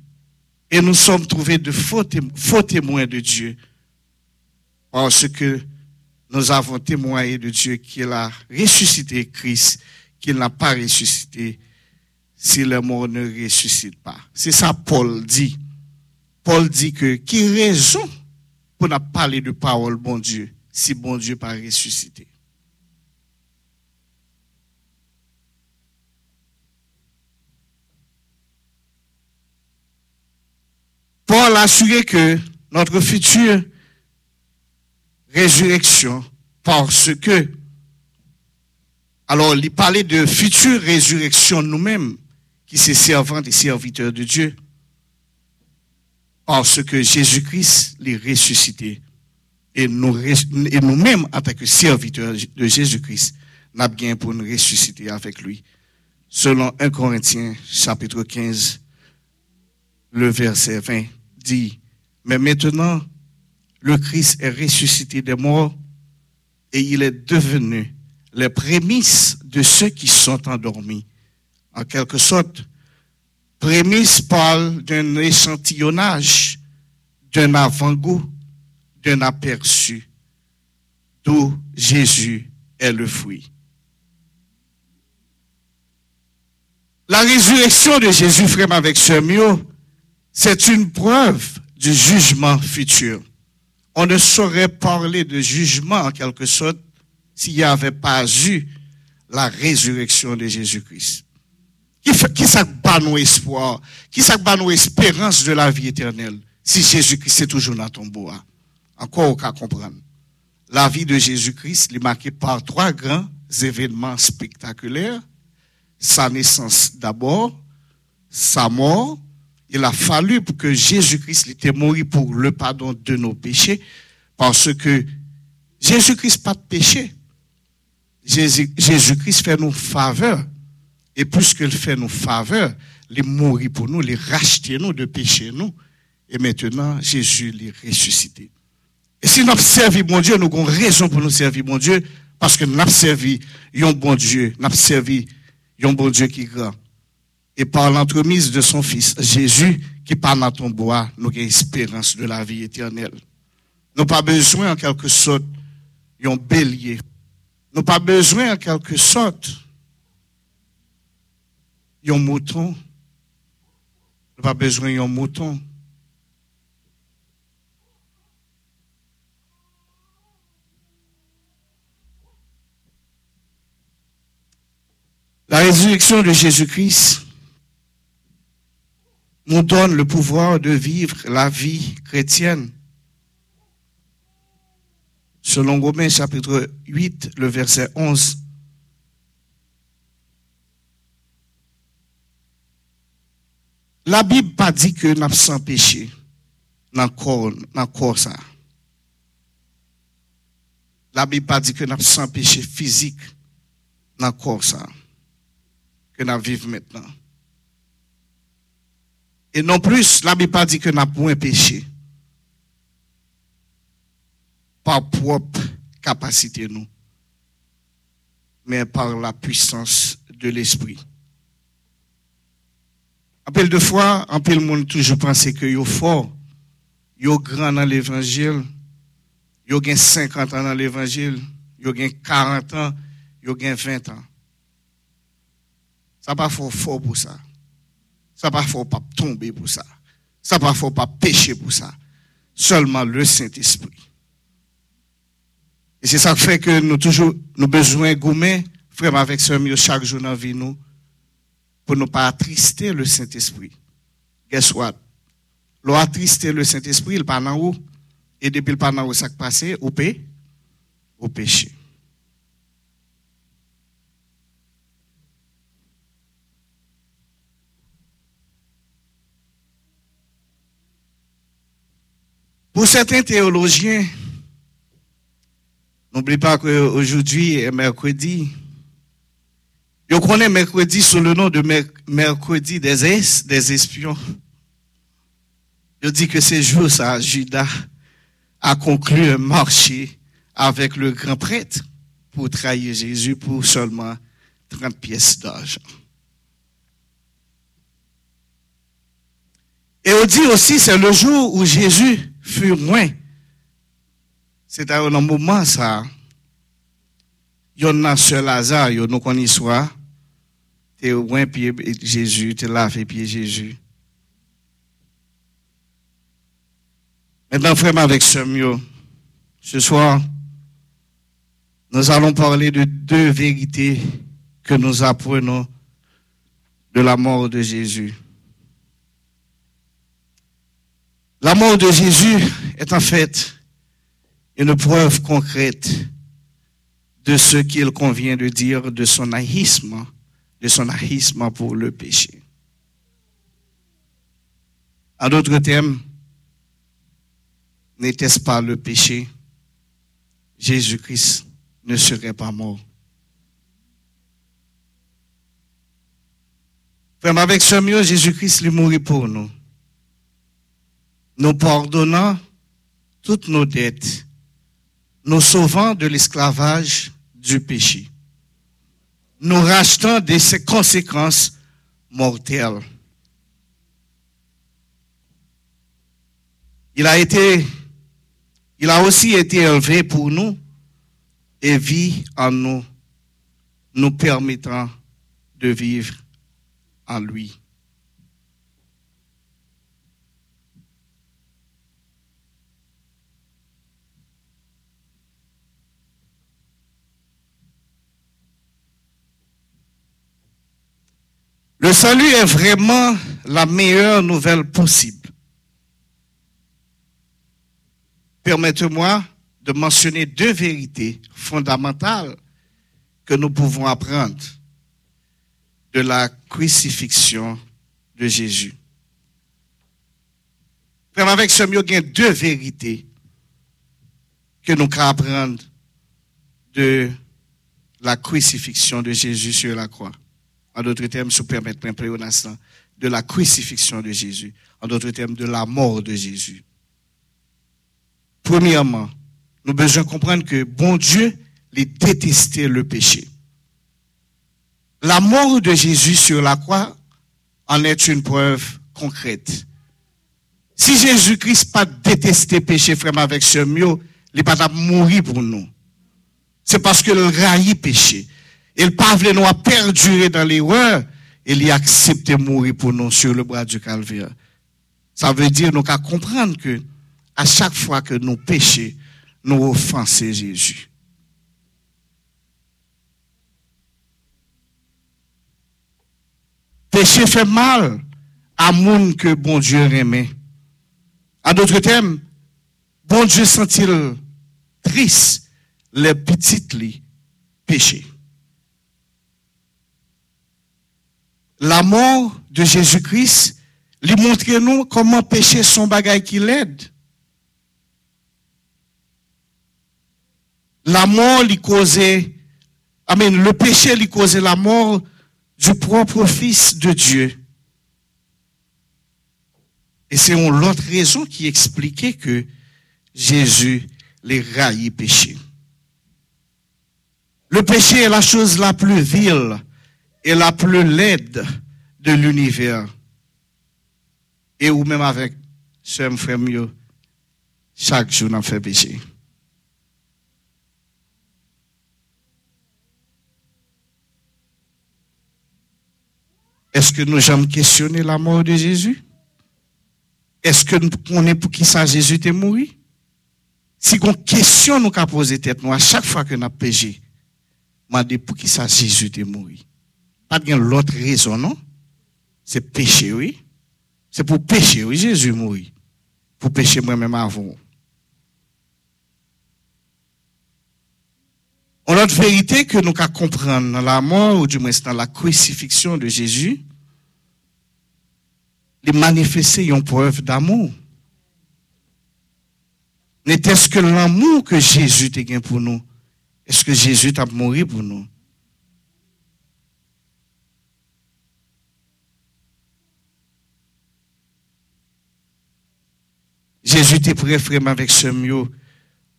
Et nous sommes trouvés de faux, témoins de Dieu. Parce que nous avons témoigné de Dieu qu'il a ressuscité Christ, qu'il n'a pas ressuscité si le mort ne ressuscite pas. C'est ça Paul dit. Paul dit que qui raison pour ne parler de parole bon Dieu si bon Dieu pas ressuscité? Paul a assuré que notre future résurrection, parce que, alors il parlait de future résurrection nous-mêmes, qui c'est servants et serviteurs de Dieu, parce que Jésus-Christ les ressuscité. Et nous, et nous-mêmes, en tant que serviteurs de Jésus-Christ, nous bien pour nous ressusciter avec lui. Selon 1 Corinthiens, chapitre 15, le verset 20 dit, mais maintenant, le Christ est ressuscité des morts et il est devenu les prémices de ceux qui sont endormis. En quelque sorte, prémices parle d'un échantillonnage, d'un avant-goût, d'un aperçu, d'où Jésus est le fruit. La résurrection de Jésus, frère, avec ce mieux, c'est une preuve du jugement futur. On ne saurait parler de jugement en quelque sorte s'il n'y avait pas eu la résurrection de Jésus-Christ. Qui, ça nos espoir? Qui ça nos espérance de la vie éternelle? Si Jésus-Christ est toujours dans ton bois? Encore au cas comprendre. La vie de Jésus-Christ est marquée par trois grands événements spectaculaires. Sa naissance d'abord, sa mort il a fallu pour que Jésus-Christ était mort pour le pardon de nos péchés, parce que Jésus-Christ pas de péché. Jésus-Christ fait nous faveur. Et puisqu'il fait nous faveur, il mourit pour nous, il racheter nous de péché nous. Et maintenant, Jésus les ressuscité. Et si nous servi mon Dieu, nous avons raison pour nous servir mon Dieu, parce que nous avons servi un bon Dieu, nous avons servi un bon Dieu qui est grand et par l'entremise de son Fils, Jésus, qui parle dans ton bois, nous avons espérance de la vie éternelle. Nous n'avons pas besoin, en quelque sorte, d'un bélier. Nous n'avons pas besoin, en quelque sorte, d'un mouton. N'avons pas besoin d'un mouton. La résurrection de Jésus-Christ nous donne le pouvoir de vivre la vie chrétienne. Selon Romains chapitre 8, le verset 11. La Bible pas dit que nous sans péché dans le corps ça. La Bible pas dit que nous sans péché physique dans le corps ça que nous vivons maintenant. Et non plus, la Bible pas dit que n'avons point péché. Par propre capacité, nous. Mais par la puissance de l'esprit. Un peu de fois, un peu le monde toujours pensé que yo fort, yo grand dans l'évangile, yo gain 50 ans dans l'évangile, yo gain 40 ans, yo gain 20 ans. Ça pas fort fort pour ça. Ça pas faut pas tomber pour ça. Ça pas faut pas pécher pour ça. Seulement le Saint-Esprit. Et c'est ça qui fait que nous toujours nous besoin gommer frère avec ce mieux chaque jour dans la vie nous pour ne pas attrister le Saint-Esprit. Guess what? L'on attrister le Saint-Esprit, il part en haut. Et depuis le part en haut, ça qui passe, au péché. Au péché. Pour certains théologiens, n'oublie pas qu'aujourd'hui mercredi. Je connais mercredi sous le nom de mercredi des, espions. Je dis que ce jour, ça, Judas a conclu un marché avec le grand prêtre pour trahir Jésus pour seulement 30 pièces d'argent. Et on dit aussi, c'est le jour où Jésus fut moins. C'est à un moment, ça. Il y a un seul Lazare, nous connaît soit. Tu es loin pied Jésus, tu lavé pied Jésus. Maintenant, frère, avec mieux, ce soir, nous allons parler de deux vérités que nous apprenons de la mort de Jésus. La mort de Jésus est en fait une preuve concrète de ce qu'il convient de dire de son haïsme, de son haïsme pour le péché. En d'autres termes, n'était-ce pas le péché, Jésus-Christ ne serait pas mort. Frère, avec ce mieux, Jésus-Christ lui mourit pour nous nous pardonnant toutes nos dettes, nous sauvant de l'esclavage du péché, nous rachetant de ses conséquences mortelles. Il a été, il a aussi été élevé pour nous et vit en nous, nous permettant de vivre en lui. Le salut est vraiment la meilleure nouvelle possible. Permettez-moi de mentionner deux vérités fondamentales que nous pouvons apprendre de la crucifixion de Jésus. mieux, il y a deux vérités que nous pouvons apprendre de la crucifixion de Jésus sur la croix. En d'autres termes, si vous permettez un de la crucifixion de Jésus. En d'autres termes, de la mort de Jésus. Premièrement, nous devons besoin comprendre que bon Dieu, les détestait le péché. La mort de Jésus sur la croix en est une preuve concrète. Si Jésus-Christ pas détesté péché, frère, avec ce mieux, il n'est pas mourir pour nous. C'est parce qu'il le péché. Il pas voulu nous perdurer dans l'erreur, il a accepté mourir pour nous sur le bras du calvaire. Ça veut dire nous qu'à comprendre que à chaque fois que nous péchons, nous offensons Jésus. Péché fait mal à monde que bon Dieu aimait. À d'autres termes, bon Dieu sent-il triste les petites li péchés. La mort de Jésus-Christ lui montre nous comment pécher son bagage qui l'aide. La mort lui causait, amen, le péché lui causait la mort du propre Fils de Dieu. Et c'est une autre raison qui expliquait que Jésus les raillit péché. Le péché est la chose la plus vile et la plus laide de l'univers. Et ou même avec ce frère mieux, chaque jour on fait péché. Est-ce que nous jamais questionné la mort de Jésus? Est-ce que nous connaissons pour qui ça Jésus est mort? Si on question nous qu'a posé tête nous à chaque fois que nous avons péché, m'a dit pour qui ça Jésus est mort? Pas de l'autre raison, non? C'est péché, oui. C'est pour pécher, oui, Jésus mort. Pour pécher moi-même avant. On a vérité que nous qu'à comprendre dans la mort, ou du moins dans la crucifixion de Jésus, les manifester une preuve d'amour. N'était-ce que l'amour que Jésus gagné pour nous? Est-ce que Jésus t'a mort pour nous? Jésus était prêt vraiment avec ce mieux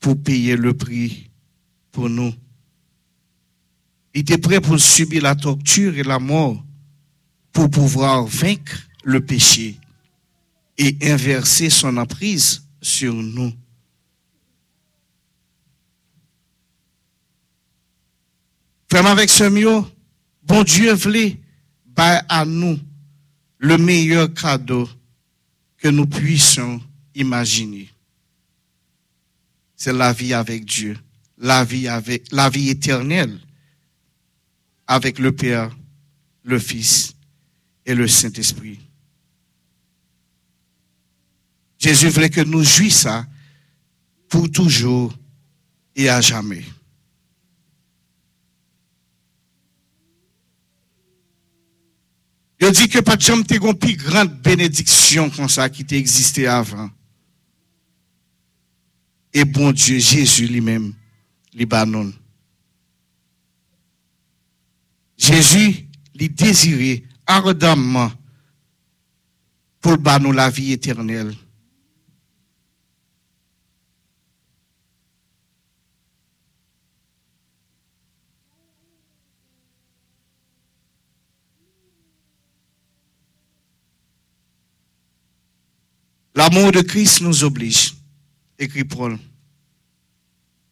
pour payer le prix pour nous? Il était prêt pour subir la torture et la mort pour pouvoir vaincre le péché et inverser son emprise sur nous? Vraiment avec ce mieux, bon Dieu voulait à nous le meilleur cadeau que nous puissions imaginer. C'est la vie avec Dieu, la vie avec la vie éternelle avec le Père, le Fils et le Saint-Esprit. Jésus voulait que nous jouissions pour toujours et à jamais. Il dit que pas de jamais plus grande bénédiction comme ça qui existé avant. Et bon Dieu, Jésus lui-même, Libanon. Jésus lui désirait ardemment pour nous la vie éternelle. L'amour de Christ nous oblige, écrit Paul,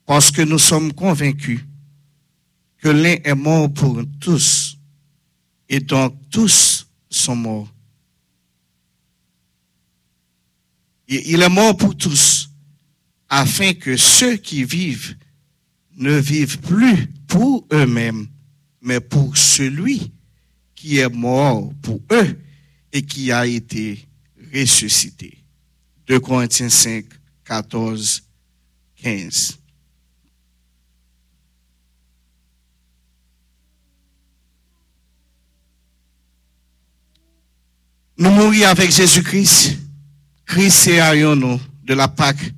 parce que nous sommes convaincus que l'un est mort pour tous, et donc tous sont morts. Et il est mort pour tous, afin que ceux qui vivent ne vivent plus pour eux-mêmes, mais pour celui qui est mort pour eux et qui a été ressuscité. 2 Corinthiens 5, 14, 15. Nous mourons avec Jésus-Christ. Christ est nous de la Pâque.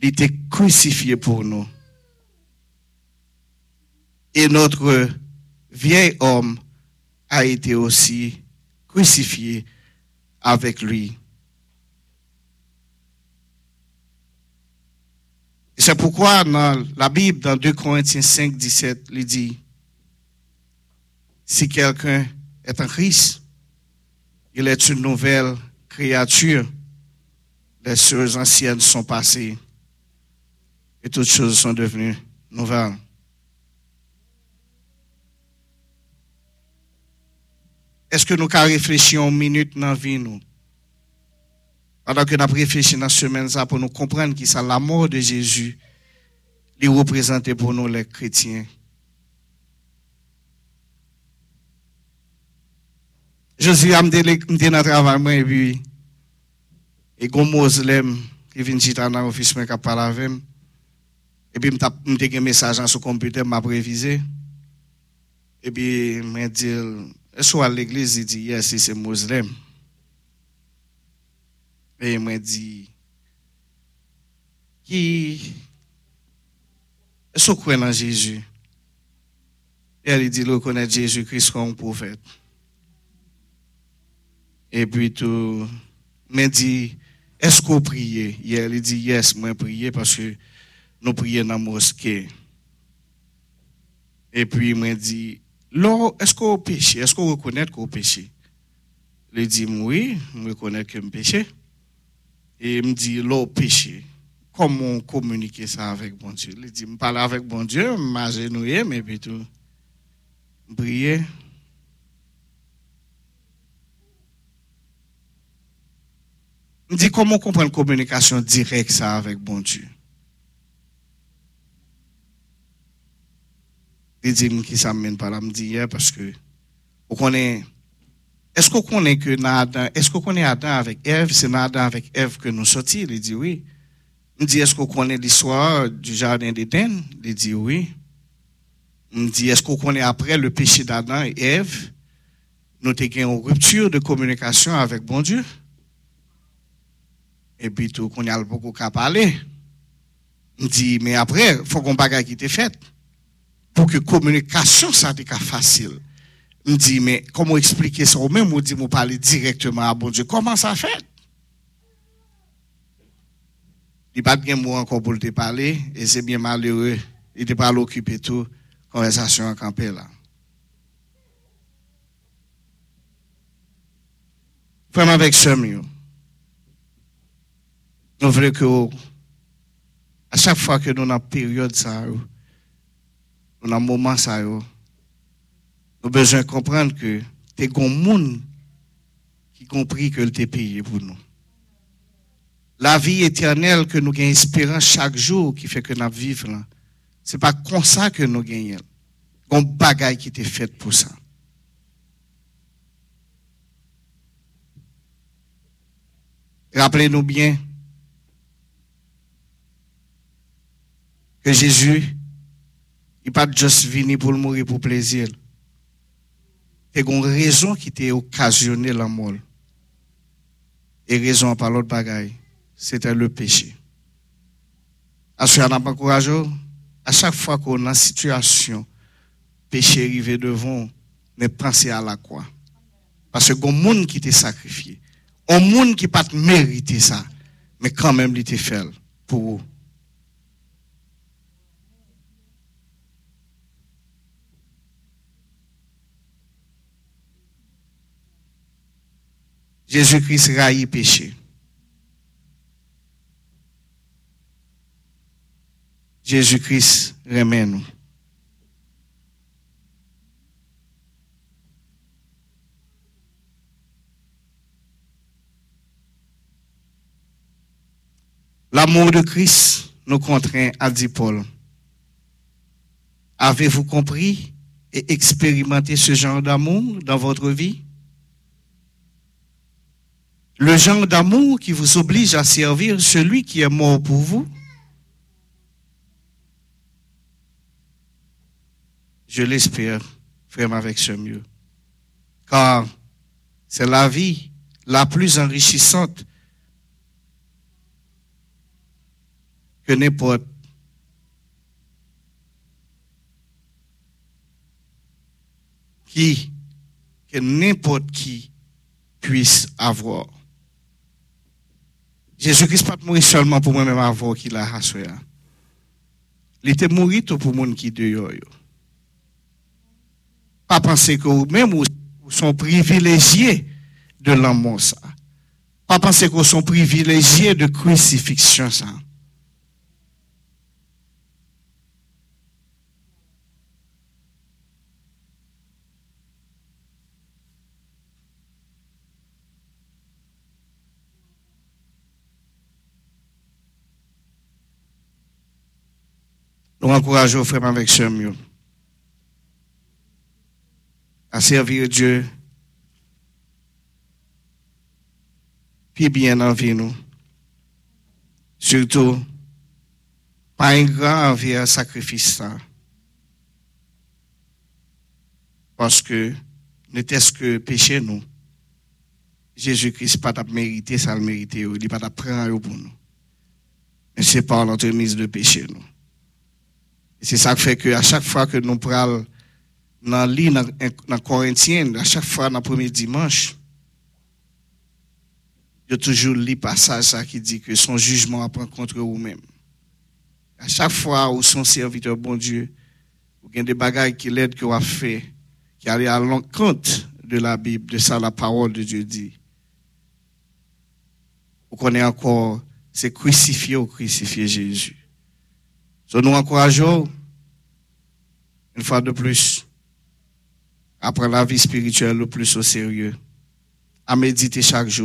Il était crucifié pour nous. Et notre vieil homme a été aussi crucifié avec lui. C'est pourquoi dans la Bible, dans 2 Corinthiens 5, 17, il dit, si quelqu'un est en Christ, il est une nouvelle créature. Les choses anciennes sont passées et toutes choses sont devenues nouvelles. Est-ce que nous avons réfléchi une minute dans la vie, nous? Pendant que nous avons réfléchi dans la semaine, pour nous comprendre que c'est la mort de Jésus, est représenté pour nous, les chrétiens. Josie a m'était dans le travail, et puis, et Moslem qui vient chita dans l'office, qui parle avec moi. Et puis, m'te un message sur le computer, m'a prévisé. Et puis, m'a dit, est-ce que à l'église, il dit, yes, c'est musulman. Et m'a dit, qui, vous croyez en Jésus? Et elle dit, le connaît Jésus-Christ comme prophète. Et puis tout, m'a dit, est-ce que vous priez? Et elle dit, yes, moi prier parce que nous prions dans la mosquée. Et puis il m'a dit, est-ce que vous péchez? Est-ce reconnaissez que vous péchez? Il dit, oui, je reconnais que je péché. Et il me dit, l'eau péché. Comment communiquer ça avec bon Dieu? Il dit, je parle avec bon Dieu, je m'agenouille, mais puis tout, prier. Il dit, comment comprendre la communication directe ça avec bon Dieu? Il dit, qui ça mène par là, me dit, parce que, vous connaissez, est-ce qu'on connaît que Adam, est-ce qu'on Adam avec Ève, c'est Adam avec Ève que nous sortis? Il dit oui. Il dit, est-ce qu'on connaît l'histoire du jardin d'Éden? Il dit oui. Il dit, est-ce qu'on connaît après le péché d'Adam et Ève? Nous avons une rupture de communication avec bon Dieu. Et puis tout, qu'on y a beaucoup qu'à parler. Il dit, mais après, il faut qu'on bagaille qui était fait. Pour que la communication soit facile. Me dis, mais comment expliquer ça? Ou même, on dit, vous parler directement à bon Dieu. Comment ça fait? Il n'y a pas de mot encore pour te parler, et c'est bien malheureux. Il n'était pas occupé tout, conversation en campé là. Vraiment avec ce mieux. Nous voulons que, à chaque fois que nous avons une période, ça, nous avons un moment, ça, avons besoin de comprendre que c'est un monde qui compris que le payé pour nous. La vie éternelle que nous gagnons espérance chaque jour qui fait que nous vivons là. C'est pas comme ça que nous gagnons. Un bagaille qui était fait pour ça. Rappelez-nous bien que Jésus, il pas juste venu pour mourir pour plaisir. C'est une raison qui t'a occasionné la mort. Et raison par l'autre bagaille, c'était le péché. À ce n'a pas courageux, à chaque fois qu'on a une situation, péché arrivé devant, mais pensez à la croix. Parce que un monde qui t'a sacrifié, un monde qui pas mérité ça, mais quand même il t'a fait pour vous. Jésus-Christ raillit péché. Jésus-Christ remet nous. L'amour de Christ nous contraint, a dit Paul. Avez-vous compris et expérimenté ce genre d'amour dans votre vie? Le genre d'amour qui vous oblige à servir celui qui est mort pour vous? Je l'espère, vraiment avec ce mieux. Car c'est la vie la plus enrichissante que n'importe qui, que n'importe qui puisse avoir. Jésus-Christ pas mourir seulement pour moi-même avoir qu'il a rassuré. Il était mort pour le monde qui dehors. Pas penser que même vous sont privilégiés de l'amour ça. Pas penser que sont privilégiés de crucifixion ça. Nous encourageons frère avec ce mieux à servir Dieu puis bien en vie nous. Surtout, pas un grand envers sacrifice ça. Parce que, n'était-ce que péché nous. Jésus-Christ pas mérité, ça le mérité, il pas prendre pour nous. Mais c'est par l'entremise de péché nous. C'est ça qui fait que à chaque fois que nous prenons dans lit dans, à chaque fois dans le premier dimanche, il y a toujours le passage qui dit que son jugement apprend contre vous-même. À chaque fois où son serviteur, bon Dieu, vous avez des bagages qui l'aident, que vous fait, qui allait à l'encontre de la Bible, de ça la parole de Dieu dit. Vous connaissez encore, c'est crucifié ou crucifié Jésus. So, nous encourageons, une fois de plus, après la vie spirituelle le plus au sérieux, à méditer chaque jour